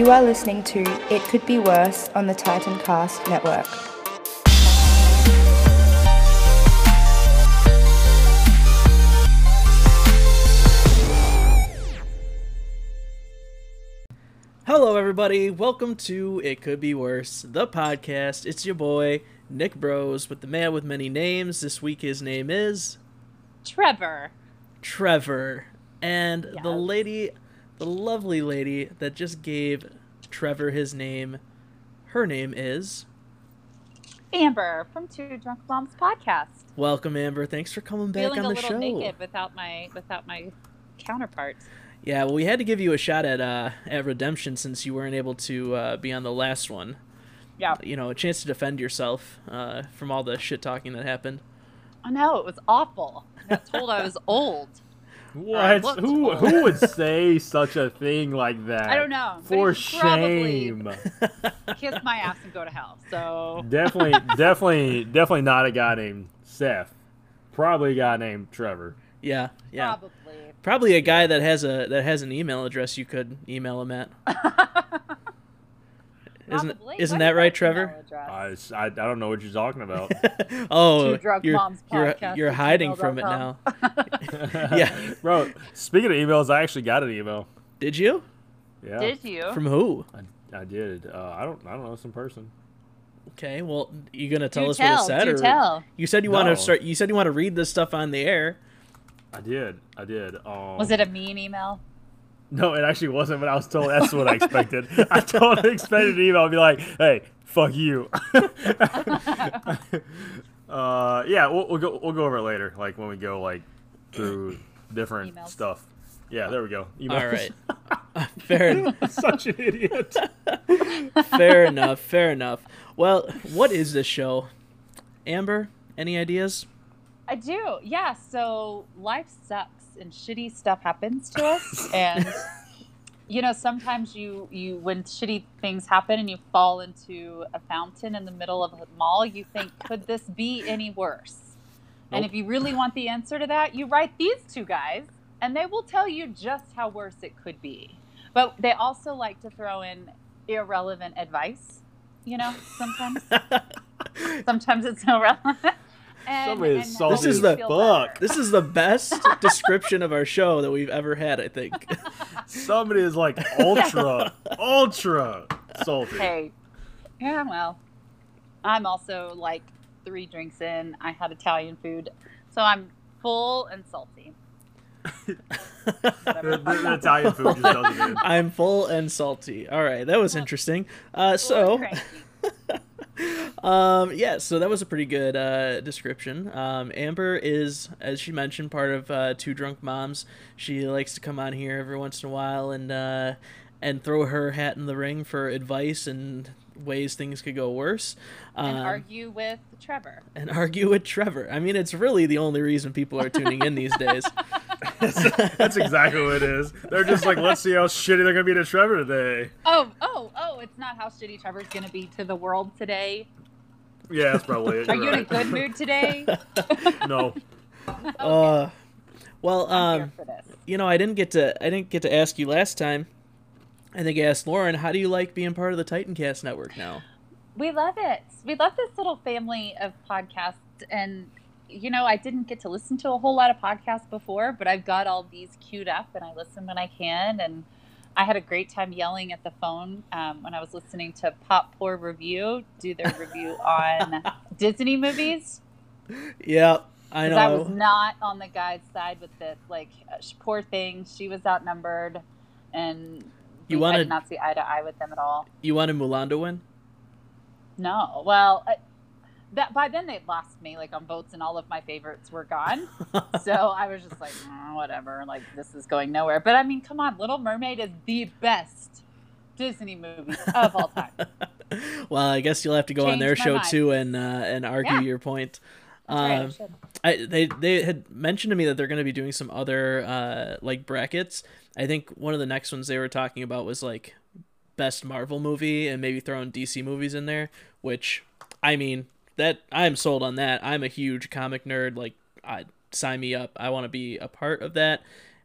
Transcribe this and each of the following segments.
You are listening to It Could Be Worse on the Titan Cast Network. Hello, everybody. Welcome to It Could Be Worse, the podcast. It's your boy, Nick Bros, with the man with many names. This week, his name is Trevor. Trevor. And the lady, the lovely lady that just gave Trevor his name, her name is. Amber from Two Drunk Moms podcast. Welcome, Amber. Thanks for coming back Feeling on a the little show. naked without my without my counterpart. Yeah, well, we had to give you a shot at uh, at redemption since you weren't able to uh, be on the last one. Yeah. You know, a chance to defend yourself uh, from all the shit talking that happened. I know it was awful. I got told I was old. What? looked Who who would say such a thing like that? I don't know. For he should probably shame. Kiss my ass and go to hell. So definitely, definitely, definitely not a guy named Seth. Probably a guy named Trevor. Yeah, yeah. probably. Probably a guy that has a that has an email address you could email him at. Isn't Probably. isn't What that is right, Trevor? I, I, I don't know what you're talking about. oh, Two Drunk you're Moms you're, you're hiding from it now. Yeah. bro. Speaking of emails, I actually got an email. Did you? Yeah, Did you? From who? I, I did. Uh, I don't I don't know some person. Okay, well, you gonna tell do us tell. what it said, do or tell. you said you want to start? You said you want to read this stuff on the air. I did. I did. Um, Was it a mean email? No, it actually wasn't. But I was told that's what I expected. I totally expected an email to be like, "Hey, fuck you." uh, yeah, we'll, we'll go. We'll go over it later, like when we go like through different Emails. stuff. Yeah, there we go. Emails. All right, fair enough. Such an idiot. fair enough. Fair enough. Well, what is this show? Amber, any ideas? I do. Yeah. So life sucks and shitty stuff happens to us, and you know sometimes you you when shitty things happen and you fall into a fountain in the middle of a mall, you think, could this be any worse? And if you really want the answer to that, you write these two guys, and they will tell you just how worse it could be. But they also like to throw in irrelevant advice. You know, sometimes sometimes it's irrelevant. And, Somebody is salty This is the you feel fuck. This is the best description of our show that we've ever had. I think. Somebody is like ultra, ultra salty. Hey, yeah, well, I'm also like three drinks in. I had Italian food, so I'm full and salty. The, the- the Italian food just does it in. I'm full and salty. All right, that was interesting. Uh, so, cranky. Um, yeah, so that was a pretty good uh, description. Um, Amber is, as she mentioned, part of uh, Two Drunk Moms. She likes to come on here every once in a while and uh, and throw her hat in the ring for advice and ways things could go worse. and Um, argue with Trevor. and argue with Trevor. I mean, it's really the only reason people are tuning in these days. That's exactly what it is. They're just like, let's see how shitty they're gonna be to Trevor today. Oh, oh, oh! It's not how shitty Trevor's gonna be to the world today. Yeah, that's probably it. Are You're you in a good mood today? No. Uh, well, um, here for this. you know, I didn't get to I didn't get to ask you last time. Think I asked Lauren, how do you like being part of the Titancast network now? We love it. We love this little family of podcasts. And, you know, I didn't get to listen to a whole lot of podcasts before, but I've got all these queued up and I listen when I can. And I had a great time yelling at the phone um, when I was listening to Pop Poor Review do their review on Disney movies. Yeah, I know. I was not on the guy's side with this. Like, uh, poor thing. She was outnumbered. And You I wanted- did not see eye to eye with them at all. You wanted Mulan to win? No. Well, I, that by then they'd lost me. Like on boats, and all of my favorites were gone. so I was just like, "Mm, whatever. Like this is going nowhere. But I mean, come on, Little Mermaid is the best Disney movie of all time. well, I guess you'll have to go on their show mind. too and uh, and argue Yeah. your point. That's right, I Um. I, they they had mentioned to me that they're going to be doing some other uh, like brackets. I think one of the next ones they were talking about was like best Marvel movie and maybe throwing DC movies in there. Which I mean that I'm sold on that. I'm a huge comic nerd. Like I sign me up. I want to be a part of that.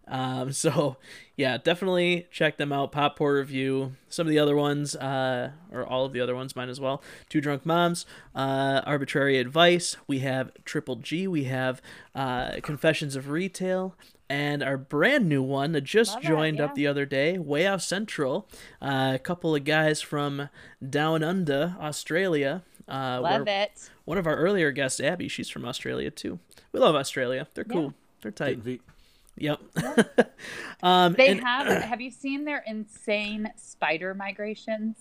Um, so yeah, definitely check them out. Pop Poor Review. Some of the other ones, uh, or all of the other ones, mine as well. Two Drunk Moms, uh, Arbitrary Advice. We have Triple G. We have uh, Confessions of Retail. And our brand new one that just Love joined up yeah. the other day, Way Off Central. Uh, a couple of guys from Down Under, Australia. Uh, Love it. one of our earlier guests, Abby, she's from Australia too. We love Australia. They're cool. Yeah. They're tight. Feet. Yep. um, They and have. have you seen their insane spider migrations?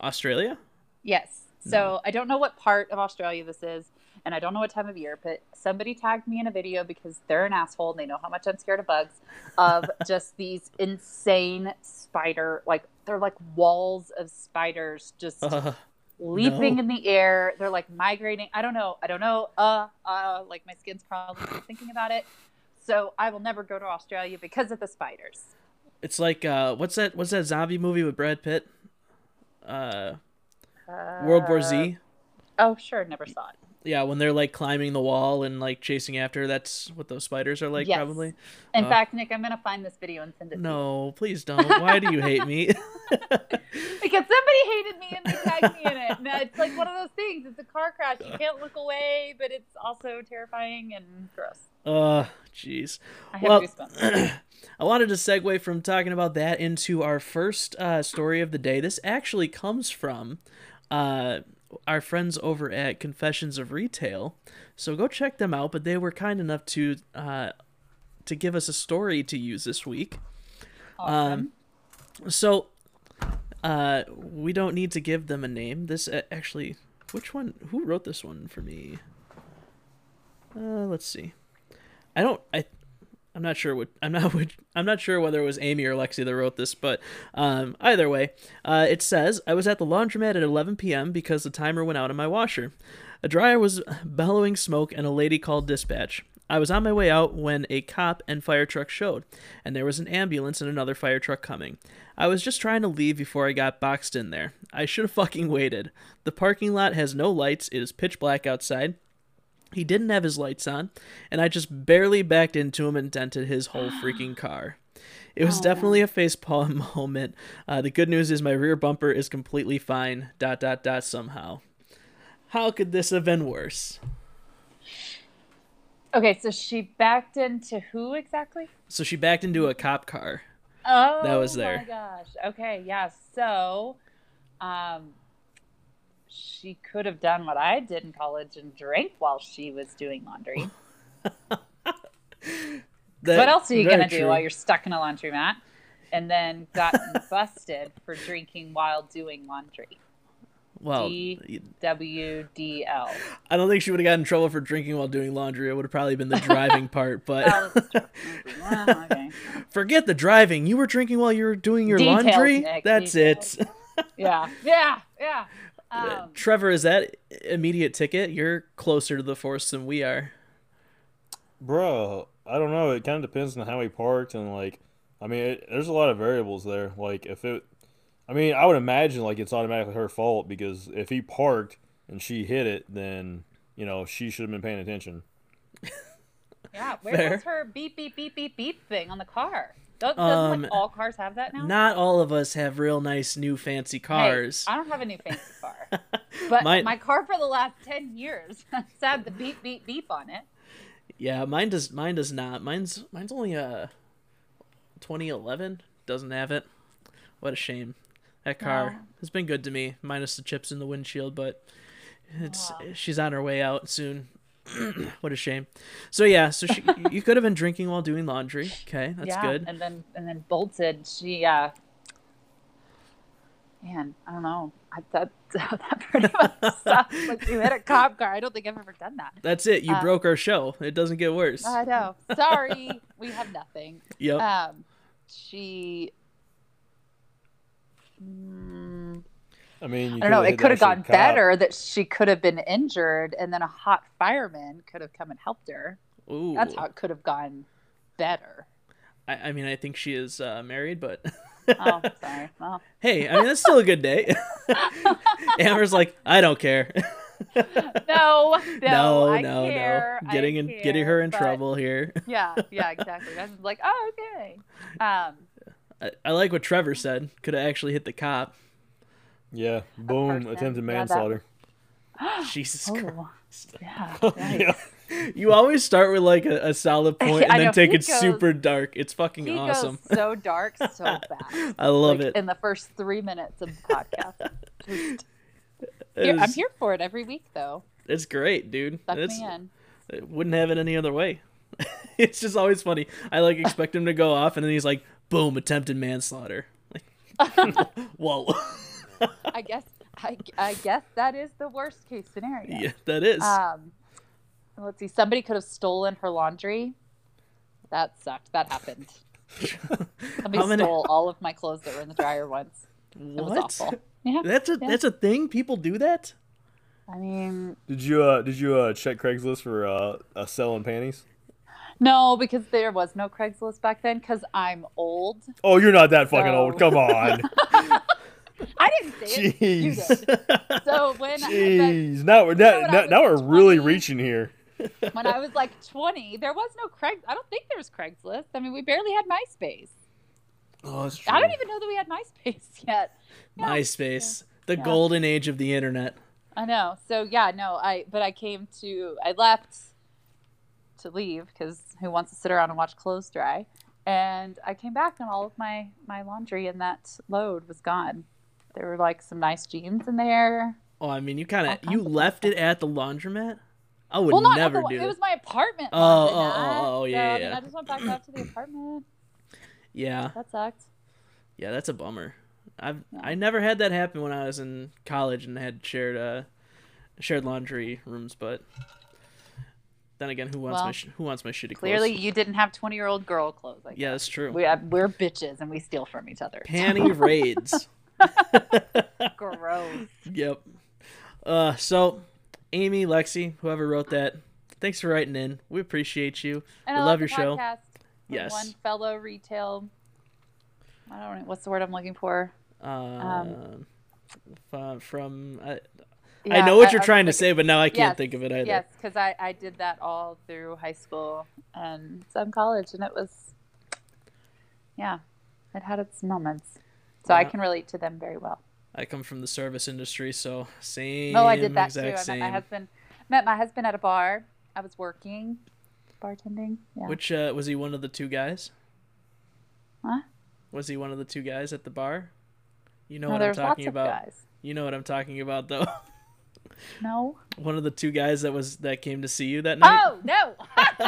Australia. Yes. So I don't know what part of Australia this is, and I don't know what time of year, but somebody tagged me in a video because they're an asshole and they know how much I'm scared of bugs, of just these insane spider, like they're like walls of spiders just Uh, leaping no. in the air. They're like migrating. I don't know. I don't know. Uh, uh, like my skin's crawling thinking about it. So I will never go to Australia because of the spiders. it's like uh, what's that? What's that zombie movie with Brad Pitt? Uh, World War Z. Oh, sure. Never saw it. Yeah, when they're like climbing the wall and like chasing after. That's what those spiders are like, Yes. probably. In Uh, fact, Nick, I'm going to find this video and send it to you. No, please don't. Why do you hate me? Because somebody hated me and they tagged me in it. And it's like one of those things. It's a car crash. You can't look away, but it's also terrifying and gross. uh, jeez. I have Well. I wanted to segue from talking about that into our first uh, story of the day. This actually comes from uh, our friends over at Confessions of Retail. So go check them out. But they were kind enough to uh, to give us a story to use this week. Awesome. So uh, we don't need to give them a name. This uh, actually, which one? Who wrote this one for me? Uh, let's see. I don't. I. I'm not sure what. I'm not. Which, I'm not sure whether it was Amy or Lexi that wrote this, but um, either way, uh, it says I was at the laundromat at 11 p.m. because the timer went out on my washer. A dryer was bellowing smoke, and a lady called dispatch. I was on my way out when a cop and fire truck showed, and there was an ambulance and another fire truck coming. I was just trying to leave before I got boxed in there. I should have fucking waited. The parking lot has no lights, it is pitch black outside. He didn't have his lights on, and I just barely backed into him and dented his whole freaking car. It was Oh, definitely a facepalm moment. Uh, the good news is my rear bumper is completely fine. Dot dot dot. Somehow, how could this have been worse? Okay, so she backed into who exactly? So she backed into a cop car. Oh, That was there. my gosh. Okay, yeah. So, um, she could have done what I did in college and drank while she was doing laundry. What else are you gonna do while you're stuck in a laundromat? And then gotten busted for drinking while doing laundry. Well, D- WDL. I don't think she would have gotten in trouble for drinking while doing laundry. It would have probably been the driving part. But that's true. Well, okay. forget the driving. You were drinking while you were doing your Details, laundry. Nick, That's details. it. Yeah, yeah, yeah. Um, Trevor, is that immediate ticket? You're closer to the force than we are. Bro, I don't know. It kind of depends on how he parked and like, I mean, it, there's a lot of variables there. Like if it, I mean, I would imagine like it's automatically her fault because if he parked and she hit it, then you know she should have been paying attention. Yeah, where Fair. was her beep beep beep beep beep thing on the car? Don't, doesn't Um, like all cars have that now? Not all of us have real nice new fancy Hey, cars. I don't have a new fancy car, but Mine- my car for the last ten years has had the beep beep beep on it. Yeah, mine does. Mine does not. Mine's mine's only a 2011. Doesn't have it. What a shame. That car Wow. has been good to me, minus the chips in the windshield, but it's Wow. she's on her way out soon. what a shame. So yeah, so she, you could have been drinking while doing laundry. Okay, that's yeah, good. and then and then bolted. She, uh, man, I don't know. I, that that pretty much sucks. Like you hit a cop car. I don't think I've ever done that. That's it. You uh, broke our show. It doesn't get worse. I know. Sorry, we have nothing. yep. Um, she. Mm, I mean, you I don't know. It could have the gone cop. better that she could have been injured, and then a hot fireman could have come and helped her. Ooh. That's how it could have gone better. I, I mean, I think she is uh, married, but Oh, sorry. Well, hey, I mean, that's still a good day. Amber's like, I don't care. no, no, no, I no, care. no. I Getting in, getting her in but- trouble here. Yeah, yeah, exactly. I was like, oh, okay. Um, I, I like what Trevor said. Could have actually hit the cop. Yeah. Boom. Attempted manslaughter. Jesus oh, Christ. yeah, yeah. right. You always start with like a, a solid point and then know, take it goes- super dark. It's fucking He awesome. goes so dark so fast. I love like, it. In the first three minutes of the podcast. Just- Here- I'm here for it every week, though. It's great, dude. Suck It's, me in. I wouldn't have it any other way. it's just always funny. I like expect him to go off and then he's like, boom, attempted manslaughter. Like, whoa. I guess. I, I guess that is the worst case scenario. yeah, that is. Um, let's see. Somebody could have stolen her laundry. That sucked. That happened. Somebody How many- stole all of my clothes that were in the dryer once. It was what? awful. Yeah. That's a Yeah. that's a thing. People do that. I mean, Did you uh did you uh check Craigslist for uh, uh selling panties? no, because there was no Craigslist back then. Because I'm old. Oh, you're not that fucking old. Come on. I didn't say it. You Jeez. did. So when but Jeez. Now we're now, when I now, now we're really reaching here. when I was like 20, there was no Craigslist. I don't think there was Craigslist. I mean, we barely had MySpace. Oh, that's true. I don't even know that we had MySpace yet. Yeah. MySpace, the Yeah. golden age of the internet. I know. So yeah, no, I but I came to I left to leave because who wants to sit around and watch clothes dry? And I came back and all of my my laundry in that load was gone. There were like some nice jeans in there. Oh, I mean, you kind of you left it at the laundromat. I would well, not never the, do It was my apartment. Oh, oh, oh, oh, yeah, So, I, yeah, mean. I just went back out to the apartment. Yeah, That sucked. yeah, that's a bummer. I've Yeah. I never had that happen when I was in college and had shared uh shared laundry rooms, but then again, who wants my Well, sh- who wants my shitty Clearly, clothes? you didn't have twenty year old girl clothes. Like Yeah, that's true. we have, we're bitches and we steal from each other. Panty raids. Gross. Yep. Uh, so Amy, Lexi, whoever wrote that, thanks for writing in. We appreciate you. And We I love the your show. Yes. One fellow retail. I don't know what's the word I'm looking for. Um, from, from I, I know what you're I trying to say, but now I can't Yes, think of it either. Yes, because I, I did that all through high school and some college, and it was, yeah, it had its moments. So I can relate to them very well. I come from the service industry, so same. Oh, I did that too. I met my husband. Met my husband at a bar. I was working, bartending. Yeah. Which uh, was he one of the two guys? Huh? Was he one of the two guys at the bar? You know no, what I'm talking about. You know what I'm talking about, though. No. one of the two guys that was that came to see you that night. Oh no!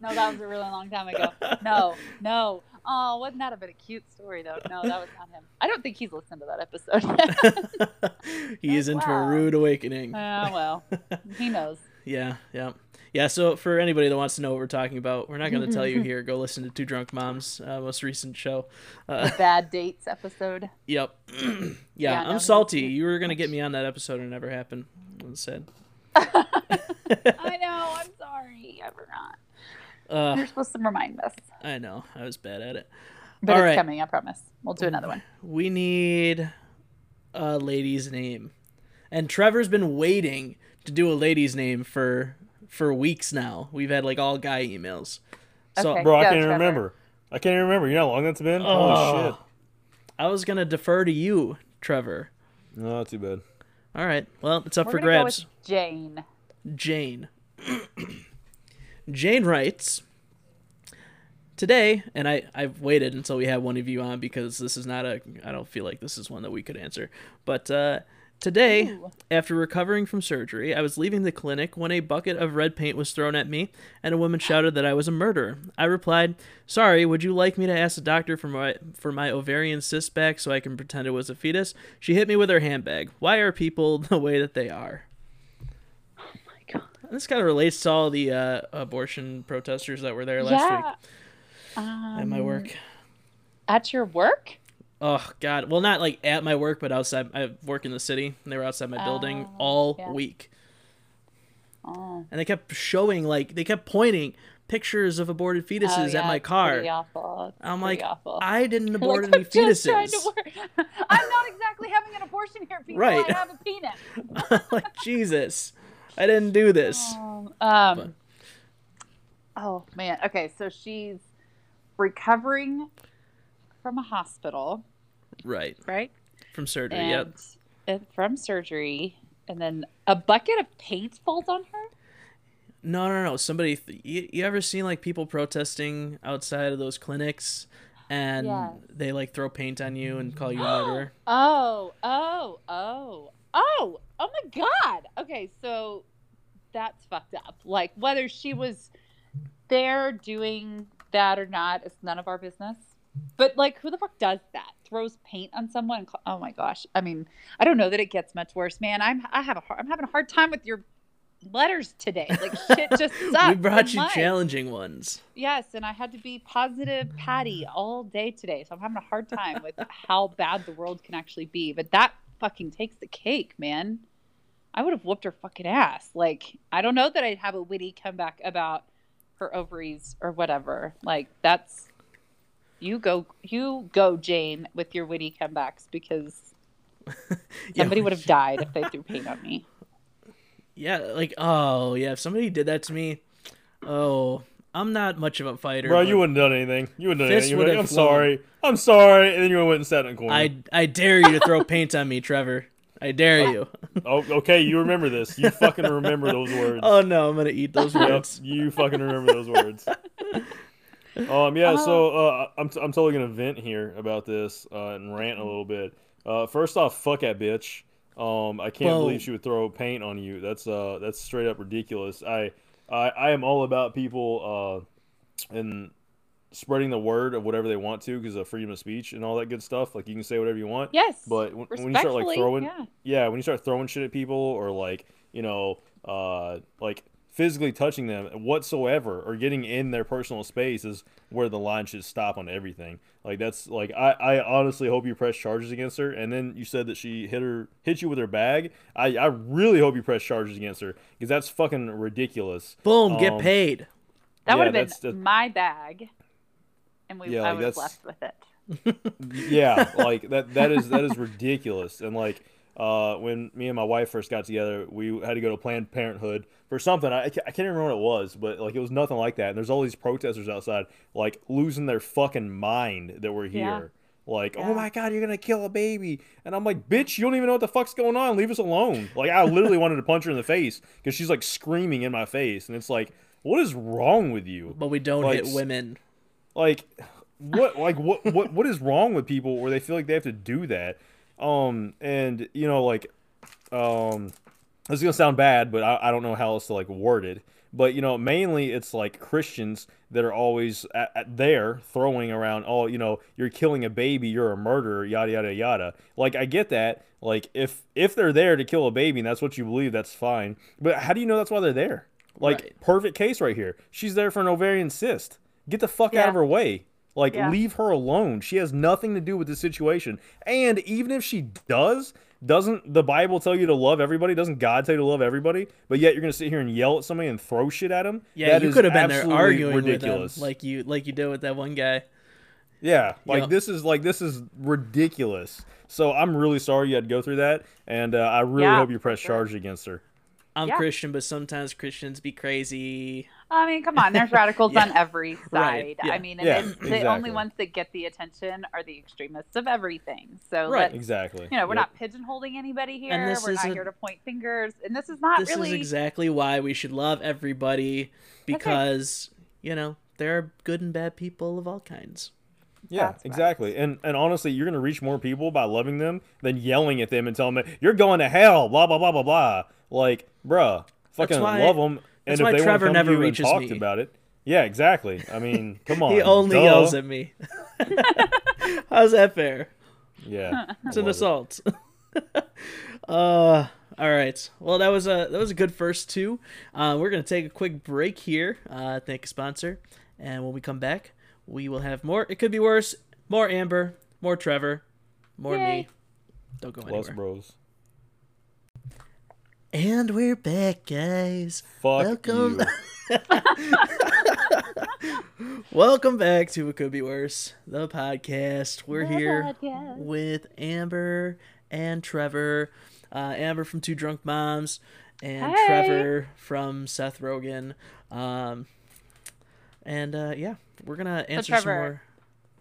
no, that was a really long time ago. No, no. Oh, wouldn't that have been a cute story though? No, that was not him. I don't think he's listened to that episode. he is into a rude awakening. oh well, he knows. Yeah, yeah, yeah. So for anybody that wants to know what we're talking about, we're not going to tell you here. Go listen to Two Drunk Moms' uh, most recent show. Uh, Bad dates episode. yep. yeah, Yeah, no, I'm salty. You were going to get me on that episode, and it never happened. It said. I know. I'm sorry. I forgot. Uh, You're supposed to remind us, I know. I was bad at it. but All it's right. coming. I promise. We'll do another one. We need a lady's name, and Trevor's been waiting to do a lady's name for for weeks now. We've had like all guy emails. So Okay. Bro, I Go, can't even remember. I can't even remember. You know how long that's been? Oh. Holy shit. I was gonna defer to you, Trevor. No, not too bad. All right. Well, it's up We're for gonna go grabs. with Jane. Jane. Jane writes Today, and I, I've waited until we have one of you on because this is not a, I don't feel like this is one that we could answer. But uh, today, Ooh. after recovering from surgery, I was leaving the clinic when a bucket of red paint was thrown at me and a woman shouted that I was a murderer. I replied, Sorry, would you like me to ask the doctor for my, for my ovarian cyst back so I can pretend it was a fetus? She hit me with her handbag. Why are people the way that they are? Oh. This kind of relates to all the uh, abortion protesters that were there last yeah. week Um, at my work. At your work? Oh God! Well, not like at my work, but outside. I work in the city, and they were outside my building Oh, all yeah. week, Oh. and they kept showing like they kept pointing pictures of aborted fetuses Oh, at my car. Pretty awful. It's I'm like, awful. I didn't abort like, any "I'm fetuses. I'm not exactly having an abortion here, people. Right. I have a penis. like Jesus, I didn't do this. Um, um, oh man. Okay, so she's recovering from a hospital, Right right? from surgery. And, yep. and from surgery, and then a bucket of paint falls on her. No, no, no. Somebody, th- you, you ever seen like people protesting outside of those clinics, and Yes. they like throw paint on you and call you a murderer? Oh, oh, oh, oh, oh my God. Okay, so that's fucked up. Like, whether she was there doing that or not is none of our business. But, like, who the fuck does that? Throws paint on someone? Oh my gosh. I mean, I don't know that it gets much worse, man. I'm, I have a I'm having a hard time with your letters today. Like, shit just sucks. we brought you life. challenging ones. Yes, and I had to be positive Patty all day today. So I'm having a hard time with how bad the world can actually be. But that fucking takes the cake, man. I would have whooped her fucking ass. Like, I don't know that I'd have a witty comeback about her ovaries or whatever. Like, that's you go you go, Jane, with your witty comebacks because somebody would have died if they threw paint on me. Yeah, like oh yeah, if somebody did that to me, oh, I'm not much of a fighter. Bro, you wouldn't have done anything. You wouldn't have done anything. Would like, I'm flown. sorry. I'm sorry. And then you went and sat in a corner. I I dare you to throw paint on me, Trevor. I dare you. Oh, okay. You remember this. You fucking remember those words. Oh no, I'm gonna eat those Yep, words. you fucking remember those words. Um, yeah, so uh, I'm, I'm totally gonna vent here about this uh, and rant a little bit. Uh, first off, fuck that bitch. Um, I can't Whoa. believe she would throw paint on you. That's uh, that's straight up ridiculous. I, I, I am all about people uh, and spreading the word of whatever they want to because of freedom of speech and all that good stuff. Like you can say whatever you want. Yes. But when, when you start like throwing, yeah. yeah, when you start throwing shit at people or like you know, uh, like physically touching them whatsoever or getting in their personal space is where the line should stop on everything. Like that's like I, I honestly hope you press charges against her. And then you said that she hit her hit you with her bag. I, I really hope you press charges against her because that's fucking ridiculous. Boom, get Um, paid. That Yeah, would have been that's- my bag, and we Yeah, I like, would have left with it. yeah, like that that is that is ridiculous. And like uh, when me and my wife first got together, we had to go to Planned Parenthood for something. I, I can't even remember what it was, but like it was nothing like that. And there's all these protesters outside, like losing their fucking mind that we're Yeah. here. Like, Yeah. oh my god, you're gonna kill a baby, and I'm like, bitch, you don't even know what the fuck's going on. Leave us alone. Like, I literally wanted to punch her in the face because she's like screaming in my face, and it's like, what is wrong with you? But we don't like, hit women. like what like what what what is wrong with people where they feel like they have to do that um and you know like um this is gonna sound bad but I, I don't know how else to like word it. But you know mainly it's like christians that are always at, at there throwing around oh you know you're killing a baby you're a murderer yada yada yada. Like i get that. Like if if they're there to kill a baby and that's what you believe that's fine. But how do you know that's why they're there? Like Right. perfect case right here. She's there for an ovarian cyst. Get the fuck out of her way like Yeah. leave her alone she has nothing to do with the situation and even if she does doesn't the bible tell you to love everybody doesn't god tell you to love everybody but yet you're gonna sit here and yell at somebody and throw shit at them Yeah, That you could have been there arguing ridiculous with them, like you like you did with that one guy. yeah like Yeah. this is like this is ridiculous so i'm really sorry you had to go through that and uh, i really Yeah, hope you press sure. charges against her I'm Yeah. Christian, but sometimes Christians be crazy. I mean, come on. There's radicals Yeah. on every side. Right, yeah. I mean, Yeah, it's the only ones that get the attention are the extremists of everything. So Right. exactly you know, we're Yep. not pigeonholing anybody here. And this We're not isn't- here to point fingers. And this is not This really. is exactly why we should love everybody because, you know, there are good and bad people of all kinds. Yeah, That's right. exactly. And and honestly, you're gonna reach more people by loving them than yelling at them and telling them you're going to hell. Blah blah blah blah blah. Like, bruh, fucking why- love them. That's And why if they Trevor want to come never to you reaches and talk me. about it, yeah, exactly. I mean, come on. he only duh. yells at me. How's that fair? Yeah, It's an love it. assault. uh all right. Well, that was a that was a good first two. Uh, we're gonna take a quick break here. Uh, thank a sponsor, and when we come back, we will have more. It could be worse. More Amber, more Trevor, more me. Don't go Plus, anywhere. bros. And we're back, guys. Fuck Welcome. you. Welcome back to It Could Be Worse, the podcast. We're The here podcast. with Amber and Trevor. uh, Amber from Two Drunk Moms, and Hey. Trevor from Seth Rogen. Um, and uh, yeah, we're gonna answer some Trevor, more.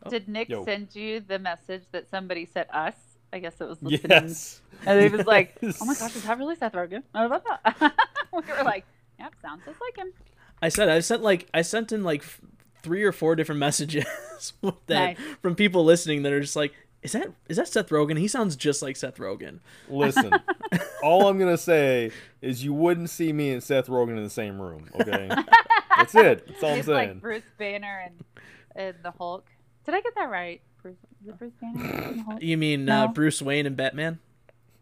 Oh, Did Nick yo. send you the message that somebody sent us? I guess it was listening. Yes. And he was like, Yes. "Oh my gosh, is that really Seth Rogen?" I love that. we were like, "Yep, sounds just like him." I said I sent like I sent in like three or four different messages that Nice. from people listening that are just like, is that is that Seth Rogen? He sounds just like Seth Rogen. Listen, all I'm gonna say is you wouldn't see me and Seth Rogen in the same room. Okay, that's it. That's all I'm saying. like Bruce Banner and, and the Hulk. Did I get that right? Bruce, is it Bruce Banner and the Hulk? You mean uh, Bruce Wayne and Batman?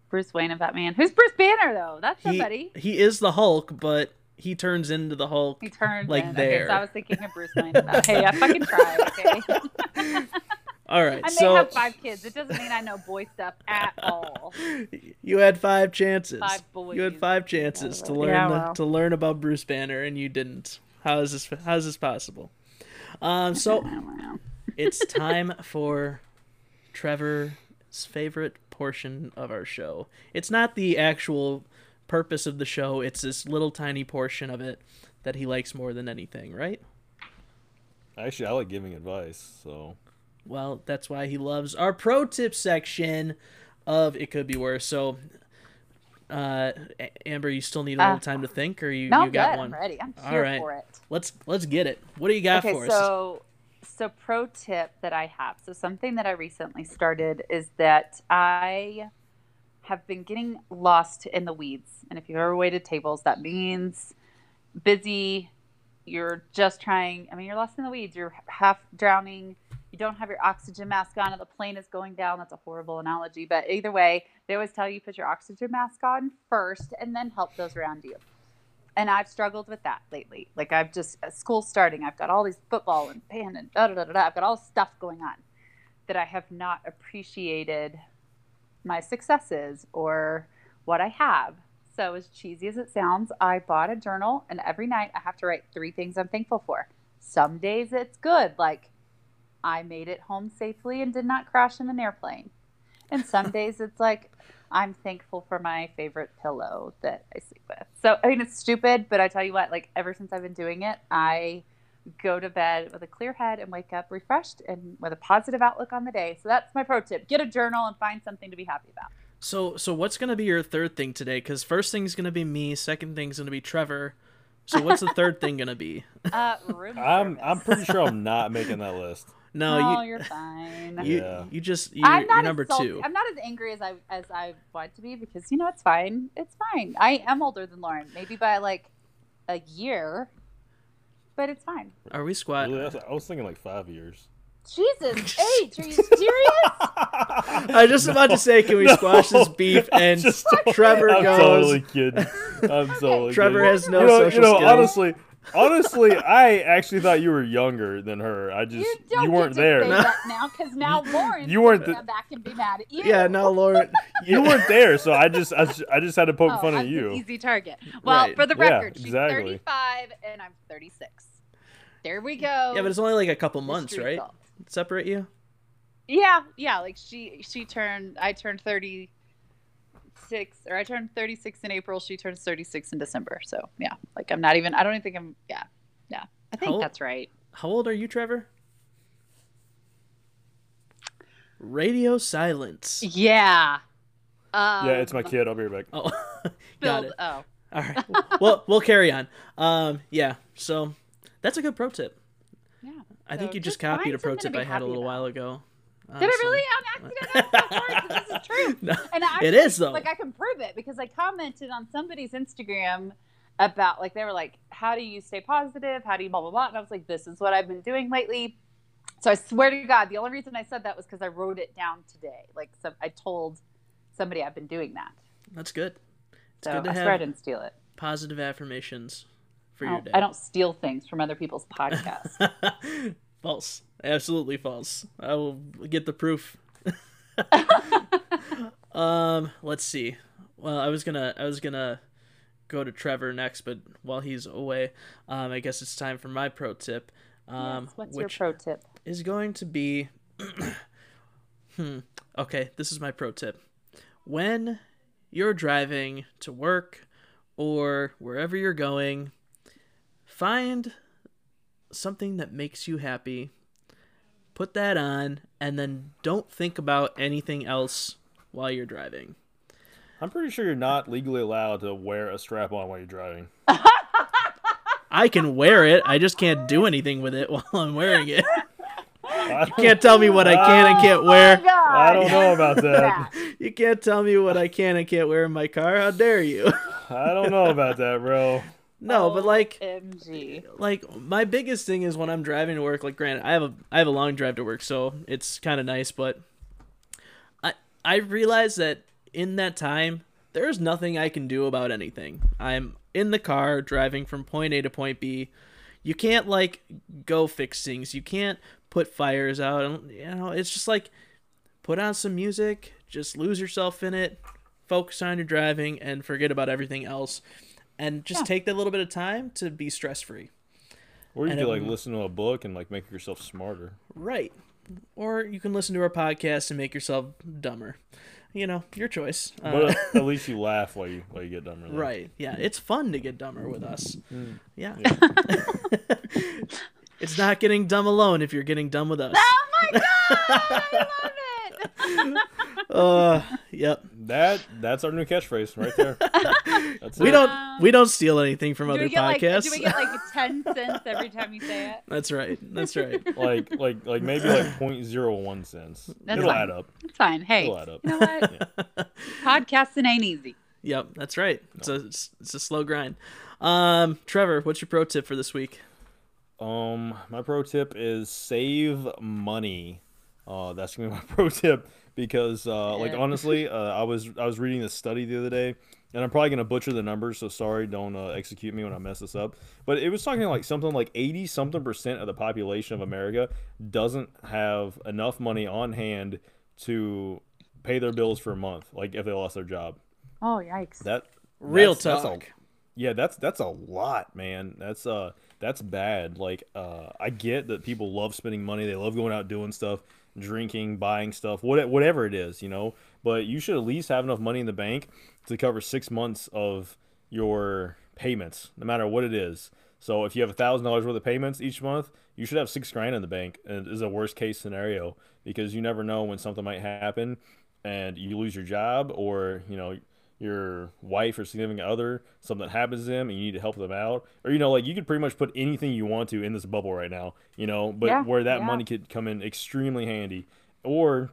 Bruce Wayne and Batman. Who's Bruce Banner though? That's somebody. he is the Hulk, but he turns into the Hulk. He, turns like in. Okay, there. so I was thinking of Bruce Wayne. Hey, I fucking tried. Okay. All right, I may so have five kids. It doesn't mean I know boy stuff at all. you had five chances. Five boys. You had five chances to learn Yeah, well. to learn about Bruce Banner, and you didn't. How is this? How is this possible? Um, so it's time for Trevor's favorite portion of our show. It's not the actual purpose of the show. It's this little tiny portion of it that he likes more than anything, right? Actually, I like giving advice. So Well, that's why he loves our pro tip section of It Could Be Worse. So, uh, Amber, you still need a little Uh, time to think, or you, No, you got good. one? I'm ready. I'm here right. for it. Let's let's get it. What do you got okay, for us? Okay, so so pro tip that I have. So something that I recently started is that I have been getting lost in the weeds. And if you've ever waited tables, that means busy. You're just trying. I mean, you're lost in the weeds. You're half drowning. You don't have your oxygen mask on, and the plane is going down. That's a horrible analogy, but either way, they always tell you put your oxygen mask on first, and then help those around you and I've struggled with that lately. Like I've just uh, school starting, I've got all these football and band and da da da da. I've got all stuff going on that I have not appreciated my successes or what I have. So as cheesy as it sounds, I bought a journal, and every night I have to write three things I'm thankful for. Some days it's good, like I made it home safely and did not crash in an airplane. And some days it's like I'm thankful for my favorite pillow that I sleep with. So, I mean, it's stupid, but I tell you what, like, ever since I've been doing it, I go to bed with a clear head and wake up refreshed and with a positive outlook on the day. So, that's my pro tip get a journal and find something to be happy about. So so what's gonna be your third thing today? Because first thing's gonna be me. Second thing's gonna be Trevor. So what's the third thing gonna be? Uh, room I'm I'm pretty sure I'm not making that list. No, No, you you're fine. you, Yeah. you just you're, I'm not you're number salty- two. I'm not as angry as I as I want to be because you know it's fine. It's fine. I am older than Lauren, maybe by like a year, but it's fine. Are we squat? Really, I was- thinking like five years. Jesus, H, are you serious? I was just about to say, can we squash this beef? And Just- Trevor I'm goes. totally kidding. I'm totally Trevor kidding. has no you know, social you know, skills. honestly, honestly, I actually thought you were younger than her. I just You you, don't weren't get to there. say that now because now Lauren you weren't come back and be mad at you. Yeah, no, Lauren. You weren't there, so I just I, just- I just had to poke Oh, fun I'm at you. easy target. Well, Right. for the Yeah, record, she's exactly. 35 and I'm 36. There we go. Yeah, but it's only like a couple months, right? Separate you. Yeah, yeah. Like she she turned. I turned 36, or I turned 36 in April. She turns 36 in December. So yeah, like I'm not even. I don't even think I'm. Yeah, yeah. I think How- that's right. How old are you, Trevor? Radio silence. Yeah. Um, Yeah, it's my kid. I'll be right back. Oh, got Build, it. oh, All right. well, we'll carry on. Um, yeah. So that's a good pro tip. yeah. I think you just just copied a pro tip I had a little about. while ago. Did I really on accident? I'm 'cause this is true. No, And I it is though. Like I can prove it because I commented on somebody's Instagram about like they were like, "How do you stay positive? How do you blah blah blah?" And I was like, "This is what I've been doing lately." So I swear to God, the only reason I said that was because I wrote it down today. Like some, I told somebody I've been doing that. That's good. It's So good to I swear I didn't steal it. positive affirmations for your day. I don't steal things from other people's podcasts. false. Absolutely false. I will get the proof. um, let's see. Well, I was gonna, I was gonna go to Trevor next, but while he's away, um, I guess it's time for my pro tip. Um, yes, what's your pro tip? is going to be, hmm. Okay, this is my pro tip. When you're driving to work or wherever you're going, find something that makes you happy. Put that on and then don't think about anything else while you're driving. I'm pretty sure you're not legally allowed to wear a strap on while you're driving. I can wear it. I just can't do anything with it while I'm wearing it. You can't tell me what I can and can't wear. Oh I don't know about that. You can't tell me what I can and can't wear in my car. How dare you? I don't know about that, bro. No, but like MG. like my biggest thing is when I'm driving to work. Like, granted, I have a I have a long drive to work, so it's kind of nice. But I I realize that in that time, there's nothing I can do about anything. I'm in the car driving from point A to point B. You can't like go fix things. You can't put fires out. and, You know, it's just like put on some music, just lose yourself in it, focus on your driving, and forget about everything else. And just Yeah. take that little bit of time to be stress free. Or you And could it like listen to a book and like make yourself smarter. Right. Or you can listen to our podcast and make yourself dumber. You know, your choice. But uh, at least you laugh while you while you get dumber. Really. right. Yeah, it's fun to get dumber with us. Mm. Yeah. it's not getting dumb alone if you're getting dumb with us. Oh my god, I love it. Uh, yep. That that's our new catchphrase right there. That's We it. don't we don't steal anything from do other we get like podcasts. do we get like ten cents every time you say it? That's right. That's right. like like like maybe like 0.01 cents. That's It'll fine. add up. It's fine. Hey, It'll add up. you know what? Podcasting ain't easy. Yep, that's right. It's a it's, it's a slow grind. Um, Trevor, what's your pro tip for this week? Um, my pro tip is save money. Uh, that's gonna be my pro tip because, uh, like honestly, uh, I was I was reading this study the other day, and I'm probably gonna butcher the numbers, so sorry, don't uh, execute me when I mess this up. But it was talking like something like 80 something percent of the population of America doesn't have enough money on hand to pay their bills for a month, like if they lost their job. Oh yikes! That Real that's- that's a- yeah, that's that's a lot, man. That's uh that's bad. Like uh I get that people love spending money. They love going out doing stuff, drinking, buying stuff, what, whatever it is, you know. But you should at least have enough money in the bank to cover 6 months of your payments, no matter what it is. So if you have a thousand dollars worth of payments each month, you should have six grand in the bank. And is a worst case scenario because you never know when something might happen and you lose your job or you know your wife or significant other, something happens to them and you need to help them out. Or, you know, like you could pretty much put anything you want to in this bubble right now, you know, but Yeah, where that yeah. money could come in extremely handy. Or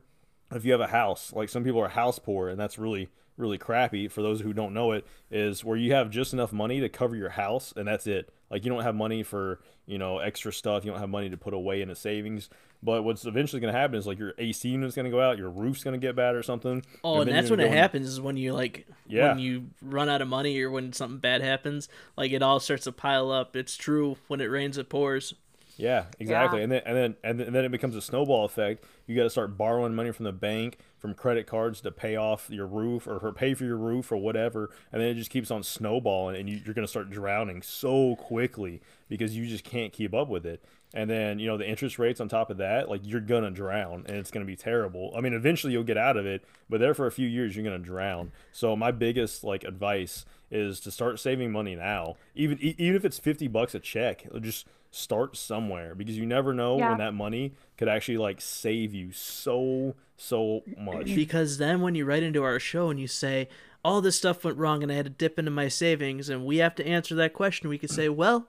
if you have a house, like some people are house poor and that's really, really crappy for those who don't know it, is where you have just enough money to cover your house and that's it. Like you don't have money for, you know, extra stuff. You don't have money to put away in a savings. But what's eventually going to happen is like your AC unit's going to go out, your roof's going to get bad or something. Oh, and, then that's when it happens is when you like Yeah. when you run out of money or when something bad happens, like it all starts to pile up. It's true when it rains it pours. Yeah, exactly. Yeah. And then and then and then, it becomes a snowball effect. You got to start borrowing money from the bank, from credit cards to pay off your roof or, pay for your roof or whatever. And then it just keeps on snowballing, and you, you're going to start drowning so quickly because you just can't keep up with it. And then you know the interest rates on top of that, like you're gonna drown, and it's gonna be terrible. I mean, eventually you'll get out of it, but there for a few years you're gonna drown. So my biggest like advice is to start saving money now, even e- even if it's fifty bucks a check. Just start somewhere because you never know Yeah. when that money could actually like save you so so much. Because then when you write into our show and you say all this stuff went wrong and I had to dip into my savings and we have to answer that question, we could say, well,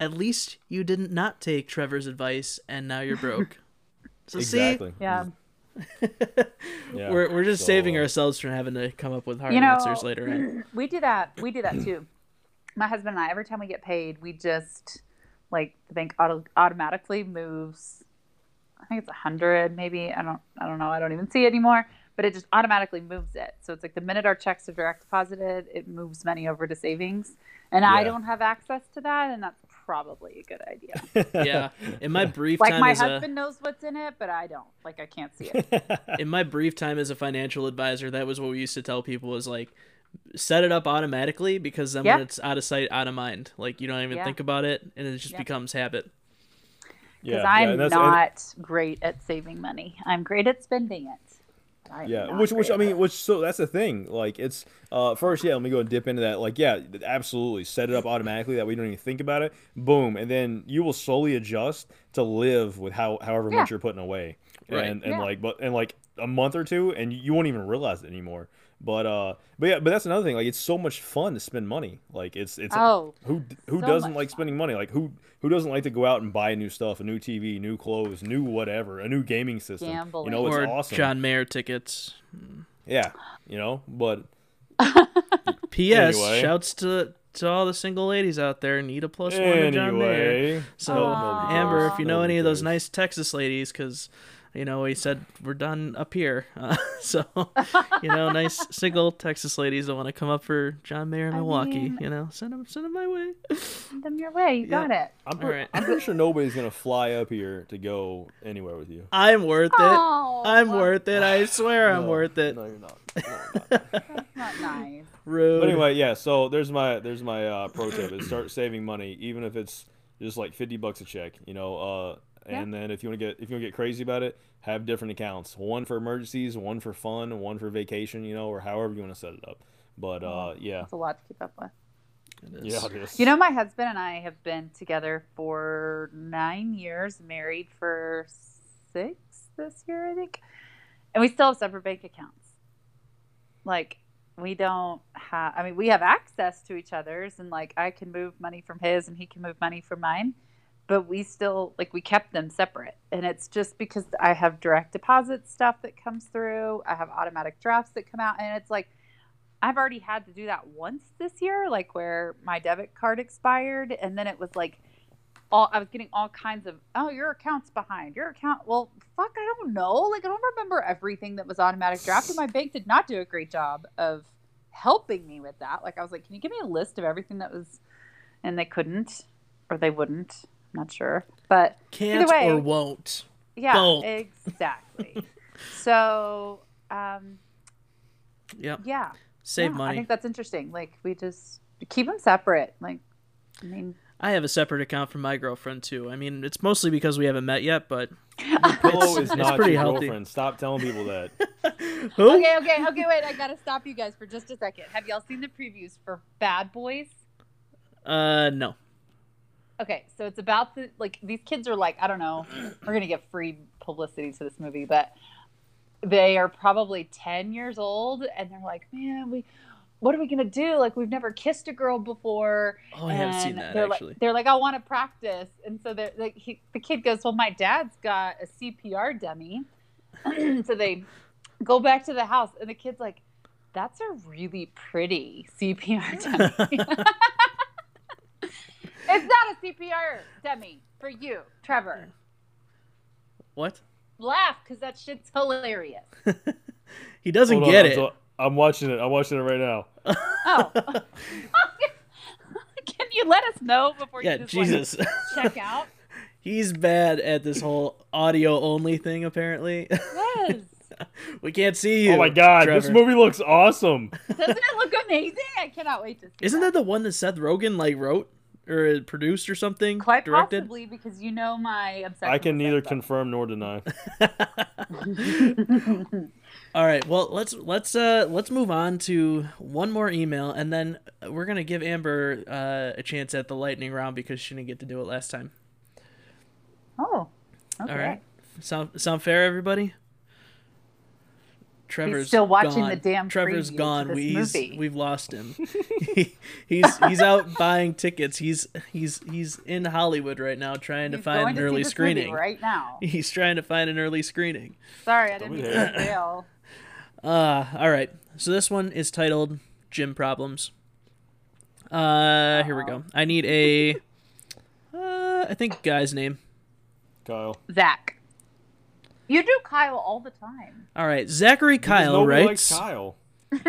at least you didn't not take Trevor's advice and now you're broke. So exactly. Yeah. Yeah. we're we're just So, saving uh, ourselves from having to come up with hard You know, answers later on. we do that. We do that too. My husband and I, every time we get paid, we just like the bank auto- automatically moves. I think it's a hundred, maybe. I don't. I don't know. I don't even see it anymore. But it just automatically moves it. So it's like the minute our checks are direct deposited, it moves money over to savings. And I don't have access to that, and that's probably a good idea. Yeah. In my brief time like my husband knows what's in it, but I don't. Like I can't see it. in my brief time as a financial advisor, that was what we used to tell people was like set it up automatically because then Yeah. when it's out of sight, out of mind. Like you don't even Yeah. think about it and it just Yeah. becomes habit. Because yeah, I'm and that's- and- not great at saving money. I'm great at spending it. I'm Yeah, which which I great at mean, which so that's the thing. Like it's uh first, yeah. Let me go and dip into that. Like, yeah, absolutely. Set it up automatically that we don't even think about it. Boom, and then you will slowly adjust to live with how however Yeah. much you're putting away, Right. and and Yeah. like but and like a month or two, and you won't even realize it anymore. But uh, but yeah, but that's another thing. Like, it's so much fun to spend money. Like, it's it's Oh, who who so doesn't like fun. spending money? Like who who doesn't like to go out and buy new stuff, a new TV, new clothes, new whatever, a new gaming system? You know, it's or awesome. John Mayer tickets. Yeah, you know, but P.S. Anyway. Shouts to to all the single ladies out there. Need a plus one to John Mayer. So Aw. Amber, if you know Nobody any of those nice Texas ladies, because you know we said we're done up here, uh, so you know nice single Texas ladies that want to come up for John Mayer in I Milwaukee, mean- you know send them send them my way. send them your way. You Yeah. got it. I'm, All pre- right. I'm pretty sure nobody's gonna fly up here to go anywhere with you. I'm worth it. Oh, I'm worth it. I swear I'm worth it. No, you're not. No, you're not. That's not nice. Rude. but anyway, yeah. So there's my there's my uh, pro tip: is start saving money, even if it's just like fifty bucks a check. You know, uh, and then if you want to get if you want to get crazy about it, have different accounts: one for emergencies, one for fun, one for vacation. You know, or however you want to set it up. But uh, yeah, it's a lot to keep up with. It is. yeah, it is. You know, my husband and I have been together for nine years, married for six this year, I think. And we still have separate bank accounts. Like, we don't have, I mean, we have access to each other's, and like, I can move money from his and he can move money from mine. But we still, like, we kept them separate. And it's just because I have direct deposit stuff that comes through, I have automatic drafts that come out. And it's like, I've already had to do that once this year, like where my debit card expired, and then it was like all I was getting all kinds of oh your account's behind your account. Well, fuck, I don't know. Like I don't remember everything that was automatic draft, and my bank did not do a great job of helping me with that. Like I was like, can you give me a list of everything that was, and they couldn't or they wouldn't. I'm not sure, but Can't way- or won't. yeah, Both. exactly. so um, Yep. yeah. Save Yeah, I think that's interesting. Like we just keep them separate. Like, I mean, I have a separate account for my girlfriend too. I mean, it's mostly because we haven't met yet, but Pillow is it's not pretty your healthy. girlfriend. Stop telling people that. who? okay, okay, okay. Wait, I gotta stop you guys for just a second. Have y'all seen the previews for Bad Boys? Uh, no. Okay, so it's about the like these kids are like I don't know. We're gonna get free publicity to this movie, but they are probably ten years old, and they're like, man, we. What are we gonna do? Like we've never kissed a girl before. Oh, I haven't seen that they're actually. Like, they're like, I want to practice, and so they're like, he, the kid goes, well, my dad's got a CPR dummy, so they go back to the house, and the kid's like, that's a really pretty CPR dummy. it's not a CPR Demi, for you, Trevor. What? Laugh because that shit's hilarious. He doesn't Hold on, get I'm it. I'm watching it. I'm watching it right now. Oh. Can you let us know before yeah, you just like, Jesus. check out? He's bad at this whole audio only thing. Apparently, Yes. we can't see oh you. Oh my god, this movie looks awesome. Doesn't it look amazing? I cannot wait to see. Isn't that the one that Seth Rogen like wrote or produced or something? quite directed? possibly because you know my obsession. I can neither Seth confirm nor deny. All right, well let's let's uh let's move on to one more email, and then we're gonna give Amber uh, a chance at the lightning round because she didn't get to do it last time. oh. Okay. All right, sound sound fair, everybody? Trevor's still watching gone. the damn Trevor's gone. this we, he's, movie. we've lost him. he, he's he's out buying tickets. He's he's he's in Hollywood right now trying to find going an to see early this movie screening. right now. He's trying to find an early screening. Sorry, I didn't Don't mean be to there. derail. Uh, all right. So this one is titled Gym Problems. Uh, here we go. I need a, uh, I think guy's name. Kyle. Zach. You do Kyle all the time. All right, Zachary Kyle writes. likes Kyle.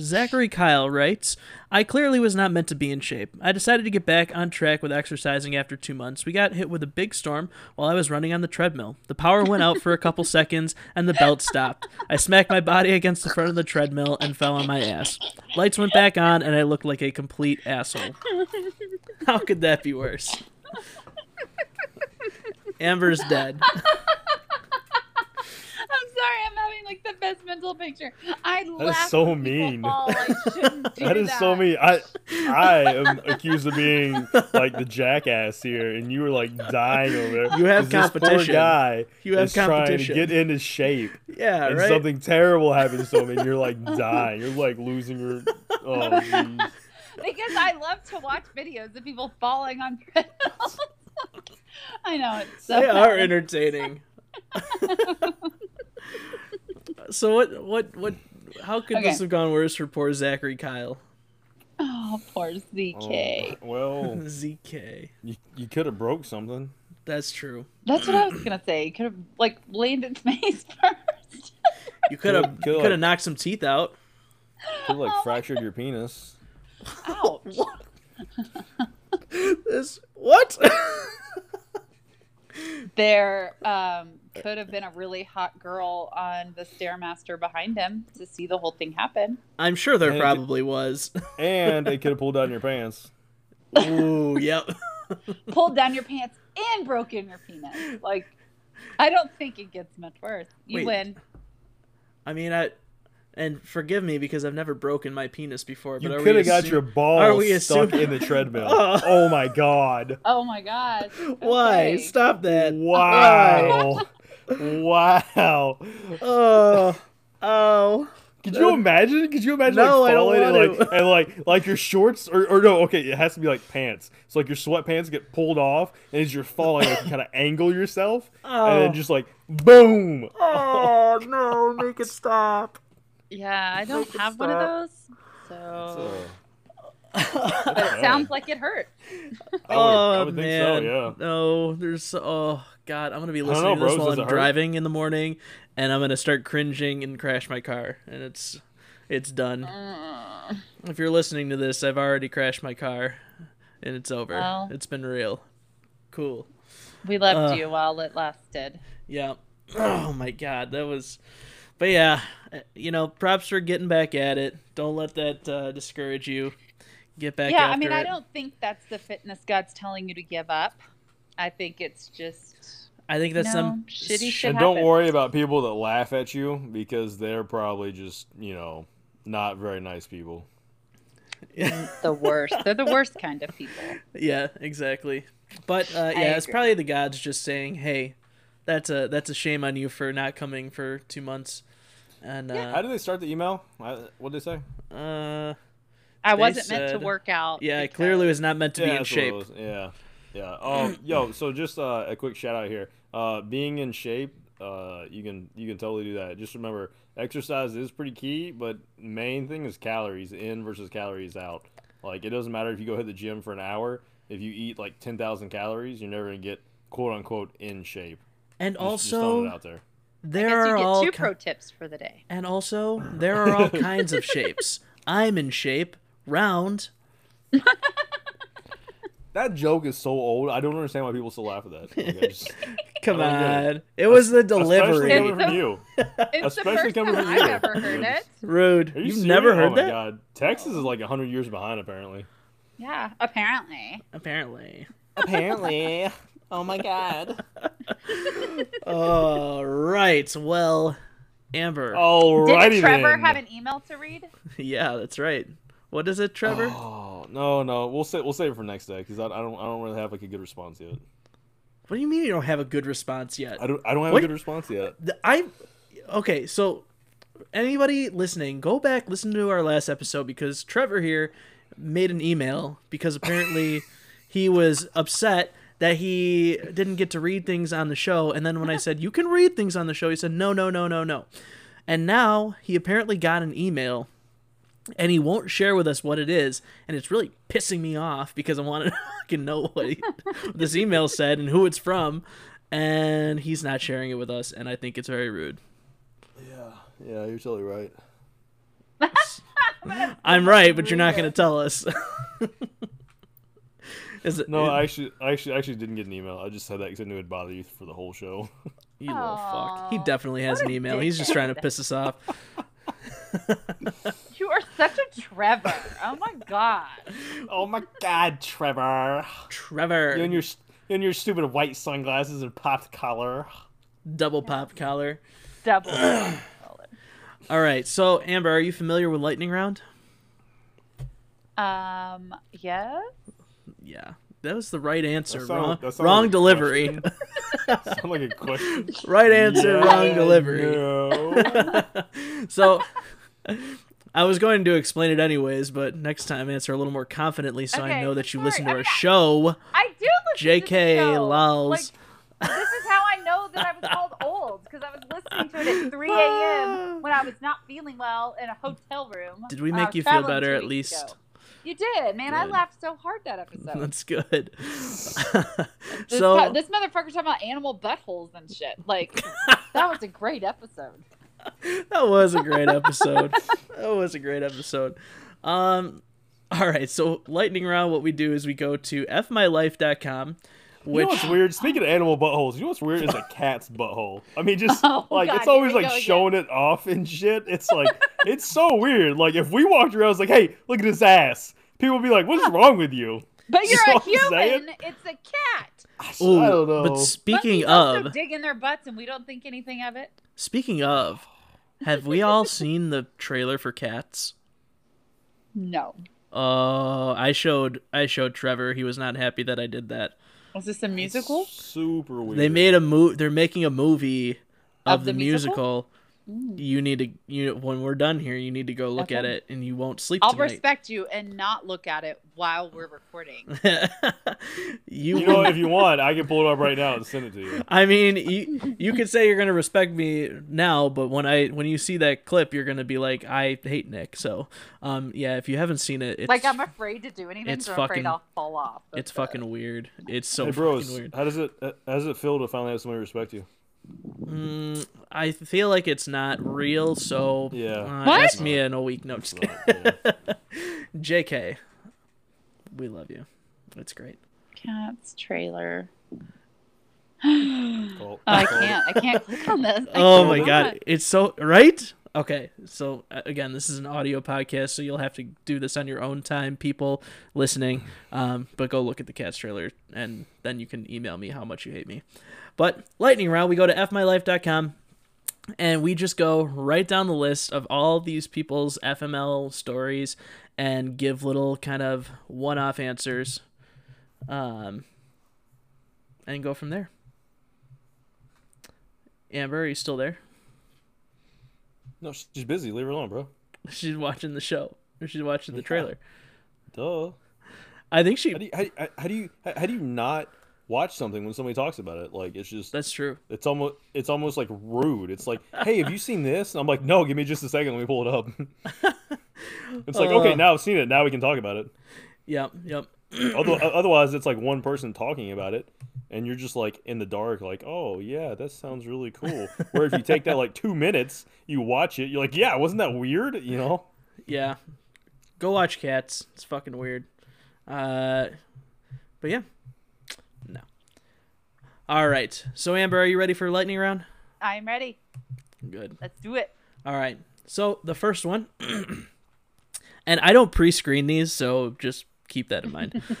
Zachary Kyle writes, I clearly was not meant to be in shape. I decided to get back on track with exercising after two months. We got hit with a big storm while I was running on the treadmill. The power went out for a couple seconds and the belt stopped. I smacked my body against the front of the treadmill and fell on my ass. Lights went back on and I looked like a complete asshole. How could that be worse? Amber's dead. I'm sorry. I'm having like the best mental picture. I is laugh so mean. Fall. I shouldn't That is so mean. I I am accused of being like the jackass here, and you were like dying over there. You have 'cause this poor guy You have is trying to get into shape, Yeah, and right. something terrible happens to him, and you're like dying. You're like losing your. Oh, jeez. because I love to watch videos of people falling on treadmills. I know it's so they are entertaining. so what? What? What? How could Okay. this have gone worse for poor Zachary Kyle? Oh, poor Oh, ZK. well, ZK. you, you could have broke something. That's true. That's what I was gonna say. You could have like landed face first. You could have Could've- could knocked some teeth out. Could have like Oh fractured your penis. Ouch. This what? There um, could have been a really hot girl on the stairmaster behind him to see the whole thing happen. I'm sure there And it- probably was. And it could have pulled down your pants. Ooh, yep. Pulled down your pants and broken your penis. Like, I don't think it gets much worse. You Wait. win. I mean, I and forgive me because I've never broken my penis before. You but are could have got assu- your are balls we stuck in the treadmill. Oh. Oh my god. Oh my gosh. Why? Okay. Stop that! Wow. wow. Oh, oh. Could you imagine? Could you imagine No, I like don't falling and like to. and like like your shorts or, or no? Okay, it has to be like pants. So like your sweatpants get pulled off, and as you're falling, like you kind of angle yourself, and Oh. then just like boom. Oh no! Make it stop. Yeah, I don't Make it have one of those. So, So, but it sounds like it hurt. I would- oh I would think so, man, yeah. no. There's oh god, I'm gonna be listening know, to this bros, while I'm it hurt? driving in the morning, and I'm gonna start cringing and crash my car, and it's it's done. Mm. If you're listening to this, I've already crashed my car, and it's over. Well. It's been real. Cool. We left Uh. you while it lasted. Yeah. Oh my god, that was. But yeah, uh, you know, props for getting back at it. Don't let that uh, discourage you. Get back. yeah, I after mean, I don't think that's the fitness god's telling you to give up. I think it's just I think that's no, some shitty shit and don't worry about people that laugh at you because they're probably just you know not very nice people. the worst. They're the worst kind of people. yeah, exactly. But uh, yeah, it's probably the gods just saying, "Hey, that's a that's a shame on you for not coming for two months." And How uh, did they start the email? What did they say? uh, I They wasn't meant to work out. yeah, it because- clearly was not meant to be in that's what it shape. Yeah, yeah. Um, yo, so just uh, a quick shout out here. Uh, being in shape, uh, you can you can totally do that. Just remember, exercise is pretty key, but main thing is calories in versus calories out. Like it doesn't matter if you go hit the gym for an hour. If you eat like ten thousand calories, you're never gonna get quote unquote in shape. And Just, just it also, out there. there Guess are get all two ki- pro tips for the day. And also, there are all kinds of shapes. I'm in shape, round. That joke is so old. I don't understand why people still laugh at that. Like, I just- Come I don't get on. It was the delivery. especially delivery. coming from you. It's the Especially first coming time from I've you. ever heard it. Rude. Are you You've serious? never oh heard my that? god, Texas is like hundred years behind apparently. Yeah, apparently. Apparently. Apparently. Oh my god. All right. Well, Amber. Alrighty Did Trevor then. have an email to read? Yeah, that's right. What is it, Trevor? Oh no, no, we'll say we'll save it for next day because I, I don't I don't really have like a good response yet. What do you mean you don't have a good response yet? I don't I don't have What? a good response yet. I okay, so anybody listening, go back listen to our last episode because Trevor here made an email because apparently he was upset that he didn't get to read things on the show and then when I said you can read things on the show he said no no no no no. And now he apparently got an email and he won't share with us what it is and it's really pissing me off because I want to fucking know what, he, what this email said and who it's from and he's not sharing it with us and I think it's very rude. Yeah, yeah, you're totally right. I'm right, but you're not going to tell us. Is it No, it- I actually I actually actually didn't get an email. I just said that because I knew it'd bother you for the whole show. you little fuck. He definitely has an email. He's just trying to piss us off. You are such a Trevor. Oh my god. oh my god, Trevor! Trevor, You and your you and your stupid white sunglasses and popped collar. double pop collar. Double color. All right. So Amber, are you familiar with lightning round? Um, yes. Yeah. That was the right answer. Sound- wrong wrong like delivery. Sound like a question. right answer, wrong delivery. no. so I was going to explain it anyways, but next time answer a little more confidently so I know that you sorry. listen to I our mean, show. I do listen JK to the show. lols. Like, this is how I know that I was called old because I was listening to it at 3 a.m. when I was not feeling well in a hotel room. Did we make was you feel better at least? ago. You did, man. I laughed so hard that episode. That's good. This, so co- this motherfucker's talking about animal buttholes and shit. Like, that was a great episode. that was a great episode. that was a great episode. Um all right, so lightning round what we do is we go to fmylife.com You which know what's weird? Speaking of animal buttholes, you know what's weird is a cat's butthole. I mean, just Oh, like God, it's always like go again. showing it off and shit. It's like it's so weird. Like if we walked around, it's like, hey, look at his ass. People would be like, what is wrong with you? But You you're know a what saying? human. It's a cat. Ooh, I don't know. But speaking Monkeys also of dig in their butts, and we don't think anything of it. speaking of have we all seen the trailer for Cats? No. Oh, I showed I showed Trevor. He was not happy that I did that. Was this a musical? Super weird. They made a mo- they're making a movie of, Of the, the musical. musical? You need to you when we're done here, you need to go look at Okay. it and you won't sleep I'll tonight. respect you and not look at it while we're recording. you You know, if you want, I can pull it up right now and send it to you. I mean, you you could say you're gonna respect me now, but when I when you see that clip, you're gonna be like, I hate Nick. So, um, yeah, if you haven't seen it, it's like I'm afraid to do anything, it's so I'm fucking- afraid I'll fall off. it's That's fucking weird. It's so hey, fucking bros, weird. how does it how does it feel to finally have somebody respect you? Mm, I feel like it's not real. So, Yeah. uh, What? ask me in a week. No, just kidding. Jk, we love you. It's great. Cats trailer. Call- I can't. I can't click on this. I Oh my cannot. god, it's so right. Okay, so uh, again, this is an audio podcast, so you'll have to do this on your own time, people listening. Um, but go look at the Cats trailer, and then you can email me how much you hate me. But lightning round, we go to fmylife.com, and we just go right down the list of all these people's FML stories, and give little kind of one-off answers, um, and go from there. Amber, are you still there? No, she's busy. Leave her alone, bro. She's watching the show. Or she's watching the trailer. Duh. I think she. How do you how, do you- how do you how do you not watch something when somebody talks about it? Like it's just That's true. it's almost it's almost like rude. It's like, hey, have you seen this? And I'm like, no, give me just a second. Let me pull it up. it's like, Uh. okay, now I've seen it. Now we can talk about it. Yep. Yep. Although otherwise, it's like one person talking about it, and you're just like in the dark, like, oh yeah, that sounds really cool. Where if you take that like two minutes, you watch it, you're like, yeah, wasn't that weird? You know? Yeah. Go watch Cats. It's fucking weird. Uh, but yeah. No. All right. So Amber, are you ready for lightning round? I'm ready. Good. Let's do it. All right. So the first one, and I don't pre-screen these, so just keep that in mind.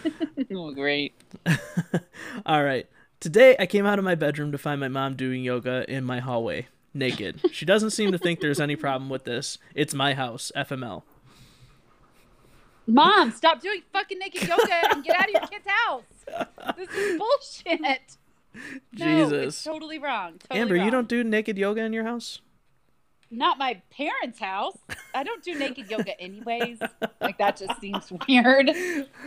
Oh, great. All right. Today I came out of my bedroom to find my mom doing yoga in my hallway, naked. She doesn't seem to think there's any problem with this. It's my house, FML. Mom, stop doing fucking naked yoga and get out of your kid's house. This is bullshit. No, it's Jesus. totally wrong. Totally Amber, you don't do naked yoga in your house? Not my parents' house. I don't do naked yoga anyways. Like that just seems weird.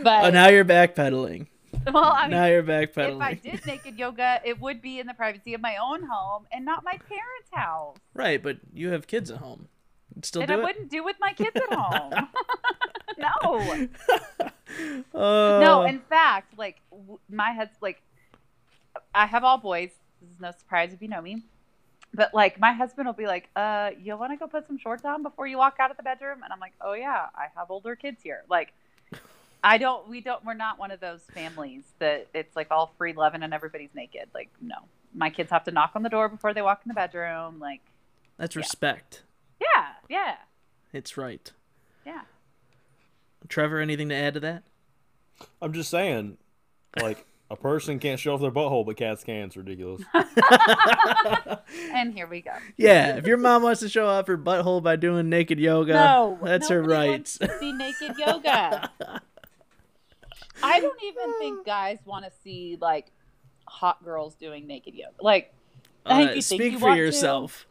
But Oh, now you're backpedaling. well, I mean, now you're backpedaling. if I did naked yoga, it would be in the privacy of my own home and not my parents' house. Right, but you have kids at home. You'd Still and do I it? wouldn't do with my kids at home. no. Oh. No, in fact, like my husband, like I have all boys. This is no surprise if you know me. But like my husband will be like, "Uh, you want to go put some shorts on before you walk out of the bedroom?" And I'm like, "Oh yeah, I have older kids here." Like, I don't. We don't. We're not one of those families that it's like all free loving and everybody's naked. Like, no, my kids have to knock on the door before they walk in the bedroom. Like, That's yeah. respect. yeah, yeah, It's right. yeah. Trevor, anything to add to that? I'm just saying, like, A person can't show off their butthole, but cats can. It's ridiculous. And here we go. Yeah, if your mom wants to show off her butthole by doing naked yoga, No, that's her right. wants to see naked yoga. I don't even think guys want to see like hot girls doing naked yoga. Like, I think Uh, you think speak you for want to. yourself.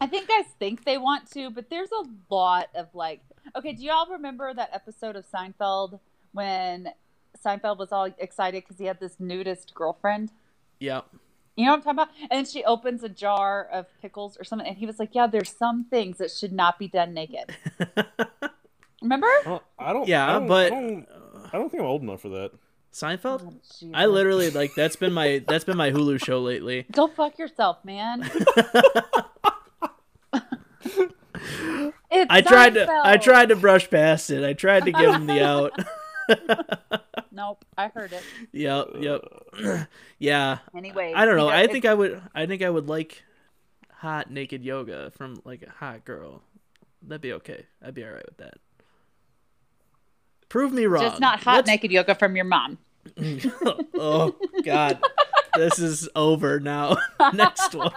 I think guys think they want to, but there's a lot of like. Okay, do y'all remember that episode of Seinfeld when Seinfeld was all excited because he had this nudist girlfriend? Yeah. You know what I'm talking about? And then she opens a jar of pickles or something, and he was like, "Yeah, there's some things that should not be done naked." Remember? I don't. I don't Yeah, I don't, but- I don't, I don't think I'm old enough for that. Seinfeld. Oh, I literally like that's been my that's been my Hulu show lately. Go fuck yourself, man. it's I tried to I tried to brush past it. I tried to give him the out. Nope, I heard it. yep, yep. yeah. Anyway, I don't know. I think I would I think I would like hot naked yoga from like a hot girl. That'd be okay. I'd be all right with that. Prove me wrong. just not hot Let's- naked yoga from your mom. oh god. this is over now. Next one.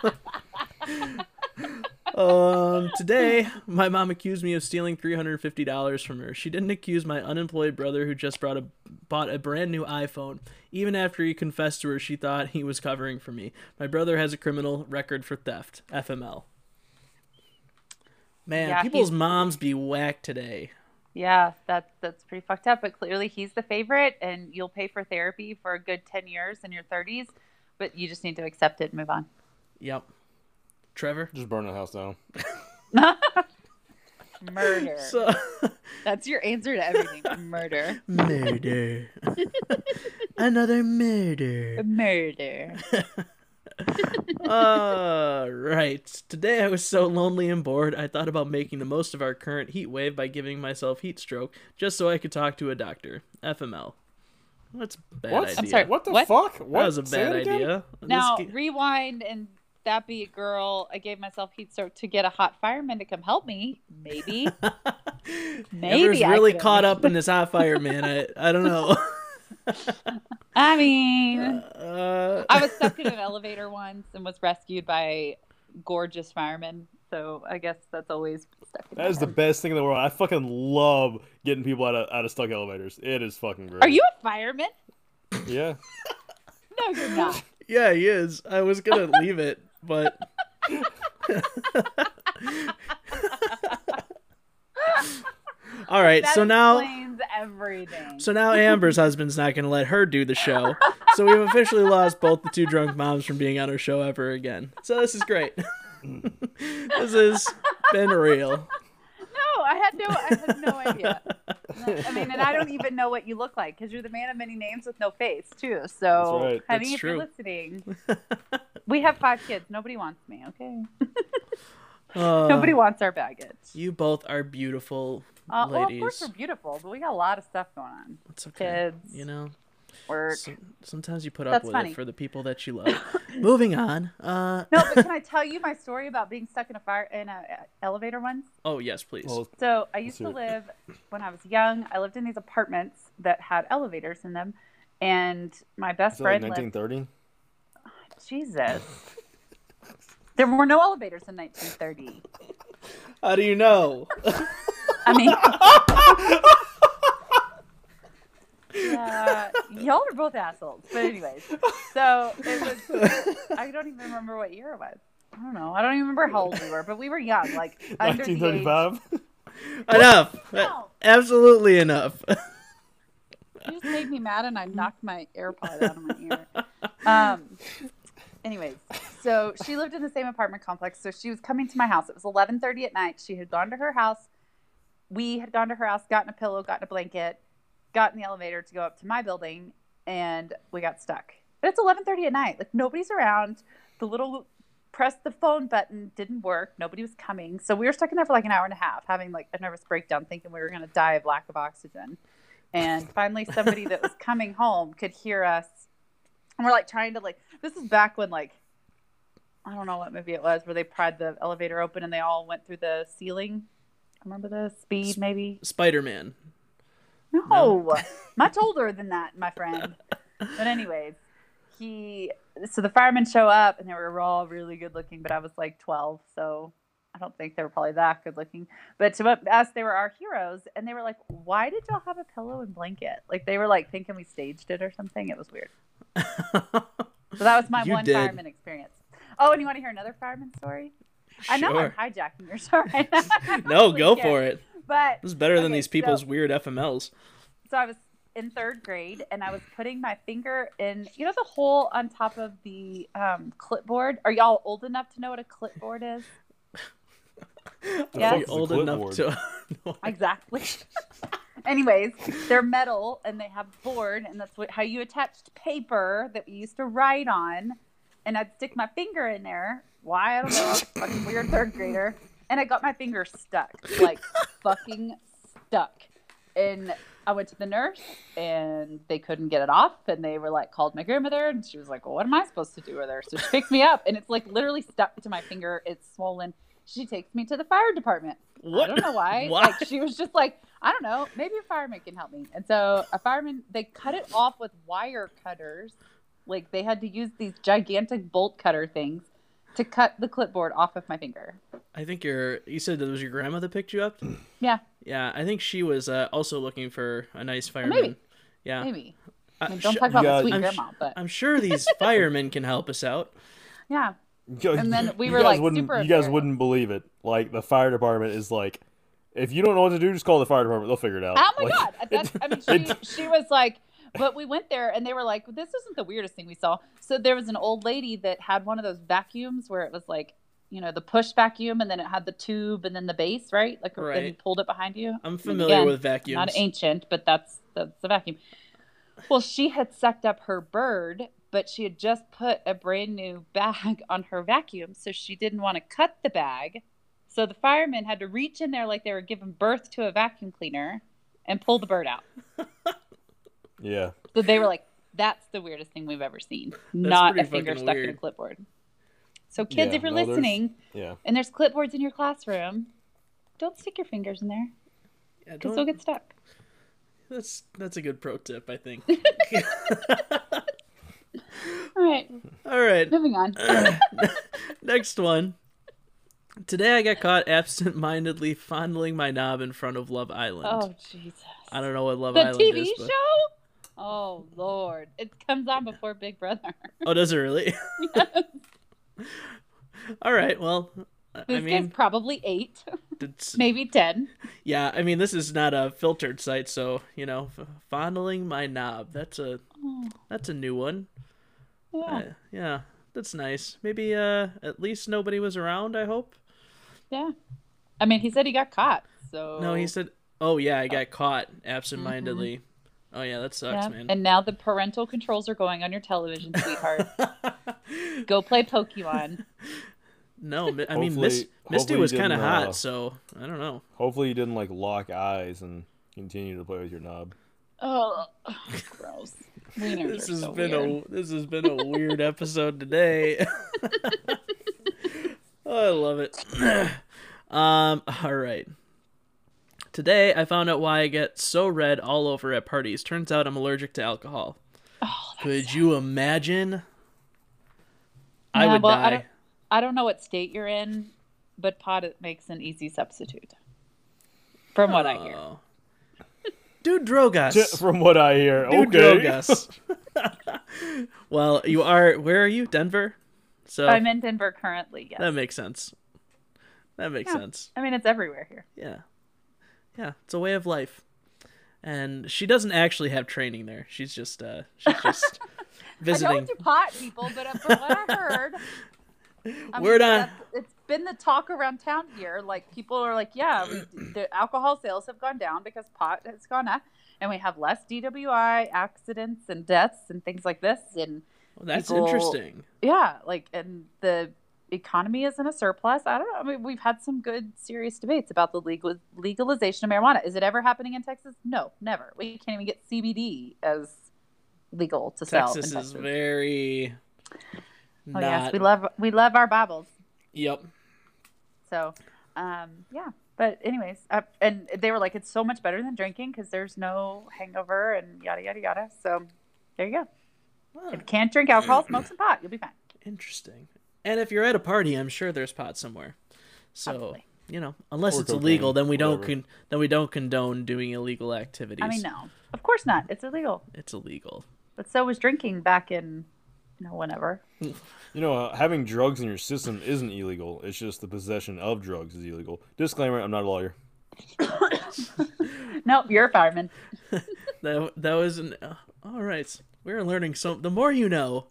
Um, today, my mom accused me of stealing three hundred fifty dollars from her. She didn't accuse my unemployed brother, who just brought a bought a brand new iPhone. Even after he confessed to her, she thought he was covering for me. My brother has a criminal record for theft. FML. Man, Yeah, people's he's- moms be whacked today. Yeah, that's that's pretty fucked up. But clearly, he's the favorite, and you'll pay for therapy for a good ten years in your thirties. But you just need to accept it and move on. Yep. Trevor. Just burn the house down. Murder. So that's your answer to everything. Murder. murder. Another murder. Murder. All right. Today I was so lonely and bored, I thought about making the most of our current heat wave by giving myself heat stroke just so I could talk to a doctor. FML. That's a bad What? idea. I'm sorry, What the What? fuck? That was a Say bad idea. Now This g- rewind and that be a girl. I gave myself heat stroke to get a hot fireman to come help me. Maybe. Maybe Amber's really could. caught up in this hot fireman. I I don't know. I mean, Uh, I was stuck in an elevator once and was rescued by gorgeous firemen. So I guess that's always stuck in That my is the best thing in the world. I fucking love getting people out of out of stuck elevators. It is fucking great. Are you a fireman? Yeah. No, you're not. yeah, he is. I was gonna leave it, but all right. That so now. everything. So now Amber's husband's not going to let her do the show. So we've officially lost both the two drunk moms from being on our show ever again. So this is great. this has been real. no, I had no, I had no idea. I mean, and I don't even know what you look like because you're the man of many names with no face too. So, That's right. honey, That's if true. you're listening, we have five kids. Nobody wants me. Okay, Uh, nobody wants our baggage. You both are beautiful Uh, well, of ladies. course we're beautiful, but we got a lot of stuff going on. it's okay. kids. You know, Work. so, sometimes you put up with funny. it for the people that you love. Moving on. Uh, No, but can I tell you my story about being stuck in a fire in a uh, elevator once? oh yes, please. Well, So I used to Let's live when I was young. I lived in these apartments that had elevators in them, and my best is that like friend lived. 1930? Jesus, there were no elevators in 1930. How do you know? I mean, yeah, y'all are both assholes. But anyways, so it was. I don't even remember what year it was. I don't know. I don't even remember how old we were, but we were young, like under the age. 1935? enough. No. Absolutely enough. You just made me mad, and I knocked my AirPod out of my ear. Um. Anyways, so she lived in the same apartment complex. So she was coming to my house. It was 11:30 at night. She had gone to her house. We had gone to her house, gotten a pillow, gotten a blanket, got in the elevator to go up to my building, and we got stuck. But it's 11:30 at night. Like nobody's around. The little press the phone button didn't work. Nobody was coming. So we were stuck in there for like an hour and a half, having like a nervous breakdown, thinking we were going to die of lack of oxygen. And finally, somebody that was coming home could hear us. And we're like trying to like. This is back when like I don't know what movie it was where they pried the elevator open and they all went through the ceiling. I remember the speed maybe? Spider Man. No, much older than that, my friend. But anyways, he so the firemen show up and they were all really good looking, but I was like 12, so I don't think they were probably that good looking. But to us, they were our heroes, and they were like, "Why did y'all have a pillow and blanket?" Like they were like thinking we staged it or something. It was weird. So that was my You one did. fireman experience. Oh, and you want to hear another fireman story? I know I'm Sure. hijacking your story. No, go for it. But This is better than these people's so- weird FMLs. so I was in third grade and I was putting my finger in, you know, the hole on top of the um, clipboard. Are y'all old enough to know what a clipboard is? The Yeah. fuck Be old enough to. Exactly. Anyways, they're metal and they have board, and that's what, how you attached paper that we used to write on. And I'd stick my finger in there. Why? I don't know. I was a fucking weird third grader. And I got my finger stuck. Like, fucking stuck. And I went to the nurse and they couldn't get it off. And they were like, called my grandmother. And she was like, well, what am I supposed to do with her? So she picked me up and it's like literally stuck to my finger. It's swollen. She takes me to the fire department. What? I don't know why. Why? Like she was just like, I don't know, maybe a fireman can help me. And so a fireman, they cut it off with wire cutters. Like they had to use these gigantic bolt cutter things to cut the clipboard off of my finger. I think your you said that was your grandma that picked you up. Yeah, Yeah, I think she was uh, also looking for a nice fireman. maybe. Yeah, maybe. I mean, don't talk about you my sweet I'm grandma, but I'm sure these firemen can help us out. yeah. You- And then we were, guys like, wouldn't, super You guys embarrassed. wouldn't believe it. Like the fire department is like, if you don't know what to do, just call the fire department. They'll figure it out. Oh my Like, god! That's, I mean, it- she, she was like, but we went there and they were like, this isn't the weirdest thing we saw. So there was an old lady that had one of those vacuums where it was like, you know, the push vacuum and then it had the tube and then the base, right? Like then you pulled it behind you. I'm familiar again, with vacuums. Not ancient, but that's that's the vacuum. Well, she had sucked up her bird, but she had just put a brand new bag on her vacuum, so she didn't want to cut the bag. So the firemen had to reach in there like they were giving birth to a vacuum cleaner and pull the bird out. yeah. So they were like, "That's the weirdest thing we've ever seen. Not a finger fucking stuck in a clipboard." So kids, Yeah, if you're no, there's- listening Yeah. and there's clipboards in your classroom, don't stick your fingers in there Yeah, because don't- they'll get stuck. That's that's a good pro tip, I think. All right, All right, moving on. next one. Today I got caught absent-mindedly fondling my knob in front of Love Island. oh Jesus. I don't know what Love the Island TV is, but show? Oh Lord, it comes on before Big Brother. oh, does it really? All right, well, I This mean, guy's probably eight, maybe ten. yeah, I mean, this is not a filtered site, so you know, f- fondling my knob. That's a oh. that's a new one. Yeah. Uh, yeah, that's nice. Maybe uh, at least nobody was around. I hope. yeah. I mean, he said he got caught. So No, he said, "Oh yeah, I got caught absent-mindedly." Oh yeah, that sucks, Yeah. man. And now the parental controls are going on your television, sweetheart. Go play Pokemon. no, I mean, Miss, Misty was kind of hot, uh, so I don't know. Hopefully you didn't like lock eyes and continue to play with your knob. Oh, gross. This has so been weird. a this has been a weird episode today. oh, I love it. um, all right. Today I found out why I get so red all over at parties. Turns out I'm allergic to alcohol. Oh, Could you imagine? I would well, I die. don't, I don't know what state you're in, but pot makes an easy substitute. From what I hear. Dude Drogas. J- From what I hear, Dude okay. Drogas. well, you are where are you? Denver? So I'm in Denver currently, yes. that makes sense. That makes Yeah. sense. I mean, it's everywhere here. Yeah. Yeah, it's a way of life. And she doesn't actually have training there. She's just uh she's just visiting. I visiting. don't do pot people, but uh, from what I heard, I Word on. It's been the talk around town here. Like people are like, yeah, we, the alcohol sales have gone down because pot has gone up, and we have less DWI accidents and deaths and things like this. And Well, that's people- interesting. yeah, like and the economy is in a surplus. I don't know. I mean, we've had some good, serious debates about the legal legalization of marijuana. Is it ever happening in Texas? No, never. We can't even get CBD as legal to sell. Texas is very Oh not yes, we love we love our Bibles. Yep. So, um, yeah. But anyways, uh, and they were like, it's so much better than drinking because there's no hangover and yada yada yada. So, there you go. If you can't drink alcohol, smoke some pot. You'll be fine. Interesting. And if you're at a party, I'm sure there's pot somewhere. So Probably. you know, unless Or it's illegal, then we don't con- then we don't condone doing illegal activities. I mean, no, of course not. It's illegal. It's illegal. But so was drinking back in, you know, whenever. You know, uh, having drugs in your system isn't illegal. It's just the possession of drugs is illegal. Disclaimer: I'm not a lawyer. Nope, you're a fireman. That that was an uh, all right. We're learning so. The more you know,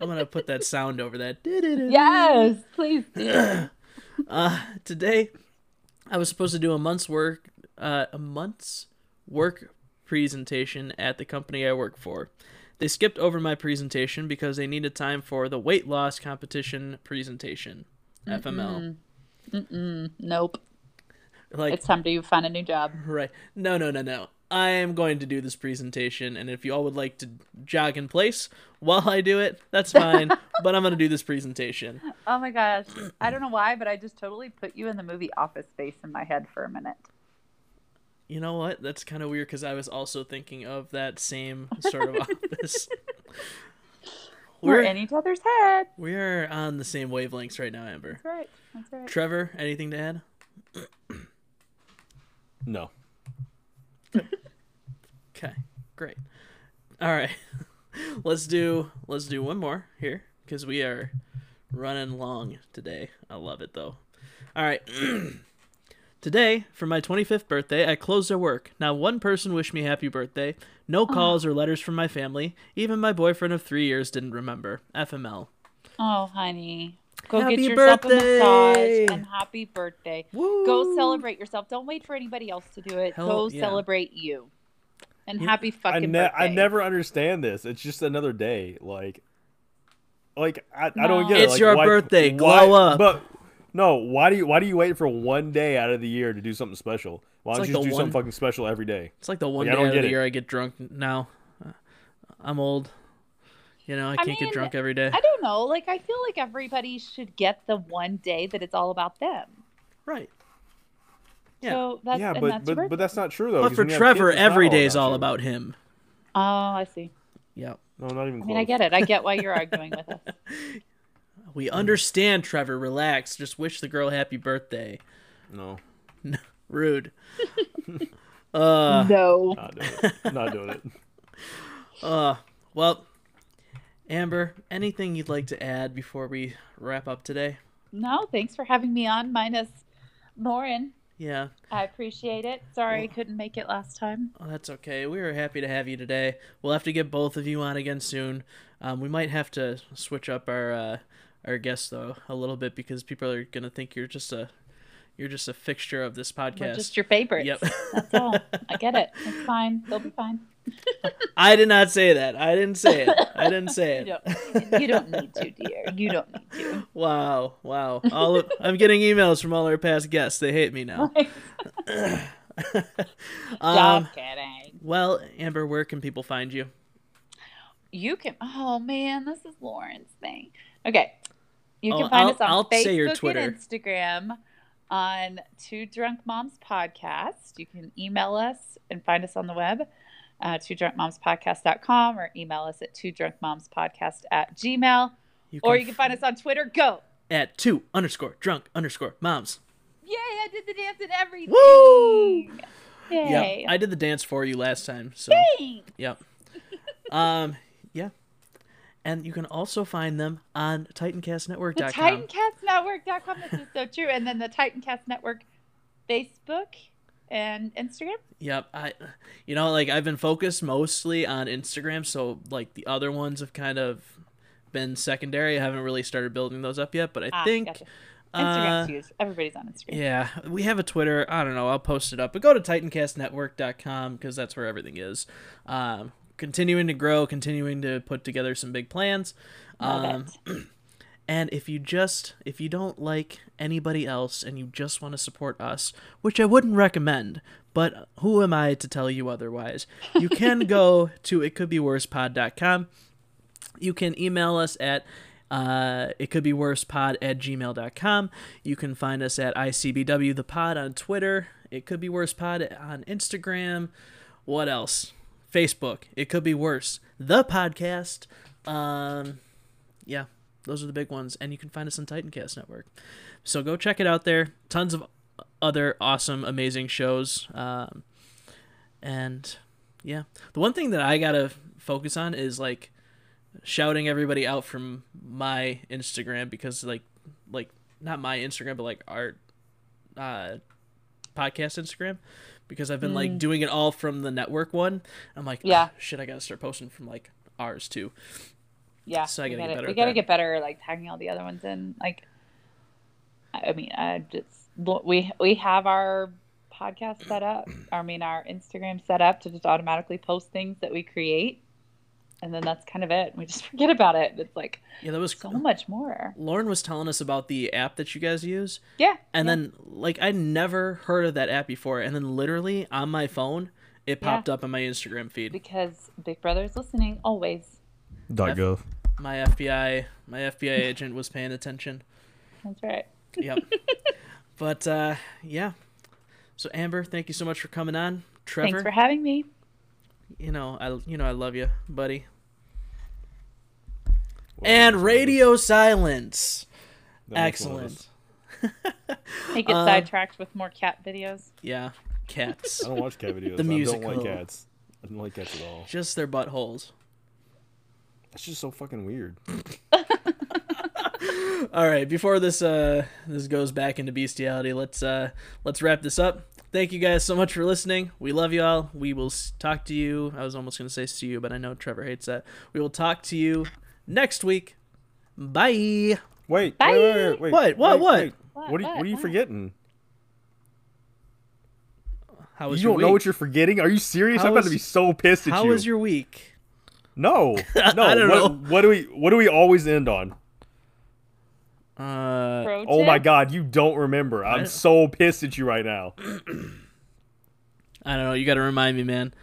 I'm gonna put that sound over that. Yes, please. Uh, today, I was supposed to do a month's work, uh, a month's work presentation at the company I work for. They skipped over my presentation because they needed time for the weight loss competition presentation, FML. Mm-mm. nope. Like, It's time to find a new job. right? No, no, no, no. I am going to do this presentation, and if you all would like to jog in place while I do it, that's fine. but I'm going to do this presentation. Oh my gosh. I don't know why, but I just totally put you in the movie Office Space in my head for a minute. You know what? That's kind of weird because I was also thinking of that same sort of office. We're We're in each other's head. we are on the same wavelengths right now, Amber. That's right. That's right. Trevor, anything to add? No. Okay, great. All right, let's do let's do one more here because we are running long today. I love it though. All right. Today, for my 25th birthday, I closed our work. Not one person wished me happy birthday. No calls or letters from my family. Even my boyfriend of three years didn't remember. FML. Oh, honey. Go Happy get yourself birthday! a massage and happy birthday. Woo! Go celebrate yourself. Don't wait for anybody else to do it. Hell, Go yeah. celebrate you. And Yeah, happy I, fucking ne- birthday. I never understand this. It's just another day. Like, like I, I don't get it. It's Like, your why- birthday. why- up. But no, why do you why do you wait for one day out of the year to do something special? Why It's don't like you just do one- something fucking special every day? It's like the one Like, day out of the it. year I get drunk now. Uh, I'm old. You know, I can't get mean, drunk every day. I don't know. Like, I feel like everybody should get the one day that it's all about them. Right. Yeah. So that's, yeah, but that's but, birthday. but that's not true though. But 'cause for when you have Trevor, kids, it's not every day is all about him. Oh, I see. Yep. No, not even. I mean, I get it. I get why you're arguing with us. We understand, Trevor. Relax. Just wish the girl happy birthday. No, no. Rude. uh, no. not doing it. Not doing it. uh, well, Amber, anything you'd like to add before we wrap up today? No, thanks for having me on, minus Lauren. Yeah, I appreciate it. Sorry I couldn't make it last time. oh, that's okay. We were happy to have you today. We'll have to get both of you on again soon. Um, we might have to switch up our uh, our guests though a little bit because people are gonna think you're just a you're just a fixture of this We're podcast. just your favorites. Yep. That's all. I get it. It's fine. They'll be fine. I did not say that. I didn't say it. I didn't say You it. don't, you don't need to, dear. You don't need to. Wow, wow. All of, I'm getting emails from all our past guests. They hate me now. um, Just kidding. well, Amber, where can people find you? You can. Oh man, this is Lauren's thing. Okay, you Oh, can find I'll- us on I'll Facebook say your Twitter. and Instagram on Two Drunk Moms Podcast. You can email us and find us on the web, uh, two drunk moms podcast.com or email us at two drunk moms podcast at gmail You or you can find us on Twitter. Go. at two underscore drunk underscore moms. Yay, I did the dance and everything. Woo! Yay. Yep, I did the dance for you last time. So, Thanks. yep. Um, yeah. And you can also find them on The TitancastNetwork.com. TitancastNetwork.com. This is so true. And then the Titancast Network Facebook and Instagram. Yep. I you know, like I've been focused mostly on Instagram, so like the other ones have kind of been secondary. I haven't really started building those up yet, but I Ah, think gotcha. Instagram's uh, huge. Everybody's on Instagram. Yeah, we have a Twitter. I don't know. I'll post it up. But go to titancastnetwork.com because that's where everything is. Um, continuing to grow, continuing to put together some big plans. Um, and if you just if you don't like anybody else and you just want to support us, which I wouldn't recommend, but who am I to tell you otherwise? You can go to itcouldbeworsepod.com. You can email us at uh, it could be worse pod at gmail.com. You can find us at ICBW the pod on Twitter. It could be worse pod on Instagram. What else? Facebook. It could be worse. The podcast Um, yeah, those are the big ones, and you can find us on Titancast Network. So go check it out there. Tons of other awesome, amazing shows. Um, and yeah, the one thing that I gotta focus on is like shouting everybody out from my Instagram because like like not my Instagram but like our uh podcast Instagram because I've been like doing it all from the network one. I'm like, Mm. Yeah. "Ah, shit, I gotta start posting from like ours too. Yeah, So I gotta get gotta, better we gotta that. get better, like tagging all the other ones in. Like, I I mean, I just we we have our podcast set up. I mean, our Instagram set up to just automatically post things that we create, and then that's kind of it. We just forget about it. It's like Yeah, that was so much more. Lauren was telling us about the app that you guys use. Yeah, And yeah. then like I never heard of that app before and then literally on my phone it Yeah. popped up on my Instagram feed. because Big Brother is listening always. Dot gov. My FBI my FBI agent was paying attention. That's right. Yep. but uh yeah. So Amber, thank you so much for coming on. Trevor, Thanks for having me. You know, I you know I love you, buddy. And radio silence. That makes one of Excellent. us. I get Uh, sidetracked with more cat videos. Yeah. Cats. I don't watch cat videos. The I don't like cats. I don't like cats at all. Just their buttholes. That's just so fucking weird. All right, before this uh this goes back into bestiality, let's uh let's wrap this up. Thank you guys so much for listening. We love you all. We will talk to you. I was almost going to say see you, but I know Trevor hates that. We will talk to you next week. Bye. Wait, Bye. wait, wait, wait, wait. What? What? wait, What? wait. What? What, are you, what are you What? forgetting? How was You don't know what you're forgetting? Are you serious? How I'm about was- to be so pissed at How you. How was your week? No, no. I don't what, know. What do we? What do we always end on? Uh Oh my god, you don't remember. I'm so pissed at you right now. I don't know. You got to remind me, man.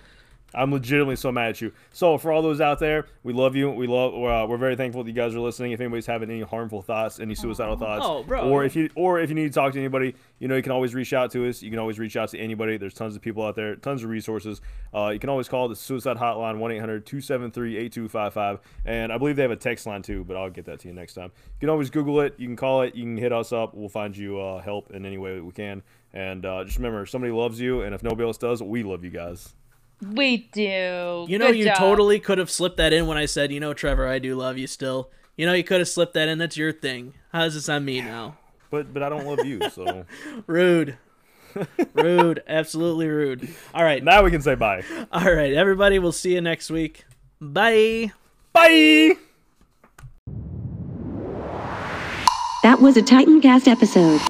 I'm legitimately so mad at you. So for all those out there, we love you. We love. Uh, we're very thankful that you guys are listening. If anybody's having any harmful thoughts, any suicidal thoughts, Oh, bro. or if you or if you need to talk to anybody, you know you can always reach out to us. You can always reach out to anybody. There's tons of people out there, tons of resources. Uh, you can always call the suicide hotline 1-800-273-8255, and I believe they have a text line too. But I'll get that to you next time. You can always Google it. You can call it. You can hit us up. We'll find you uh, help in any way that we can. And uh, just remember, somebody loves you, and if nobody else does, we love you guys. We do. You know, Good you job. totally could have slipped that in when I said, you know, Trevor, I do love you still. You know, you could have slipped that in. That's your thing. How's this on me now? But but I don't love you, so Rude. rude. Absolutely rude. All right. now we can say bye. All right, everybody. We'll see you next week. Bye. Bye. That was a Titancast episode.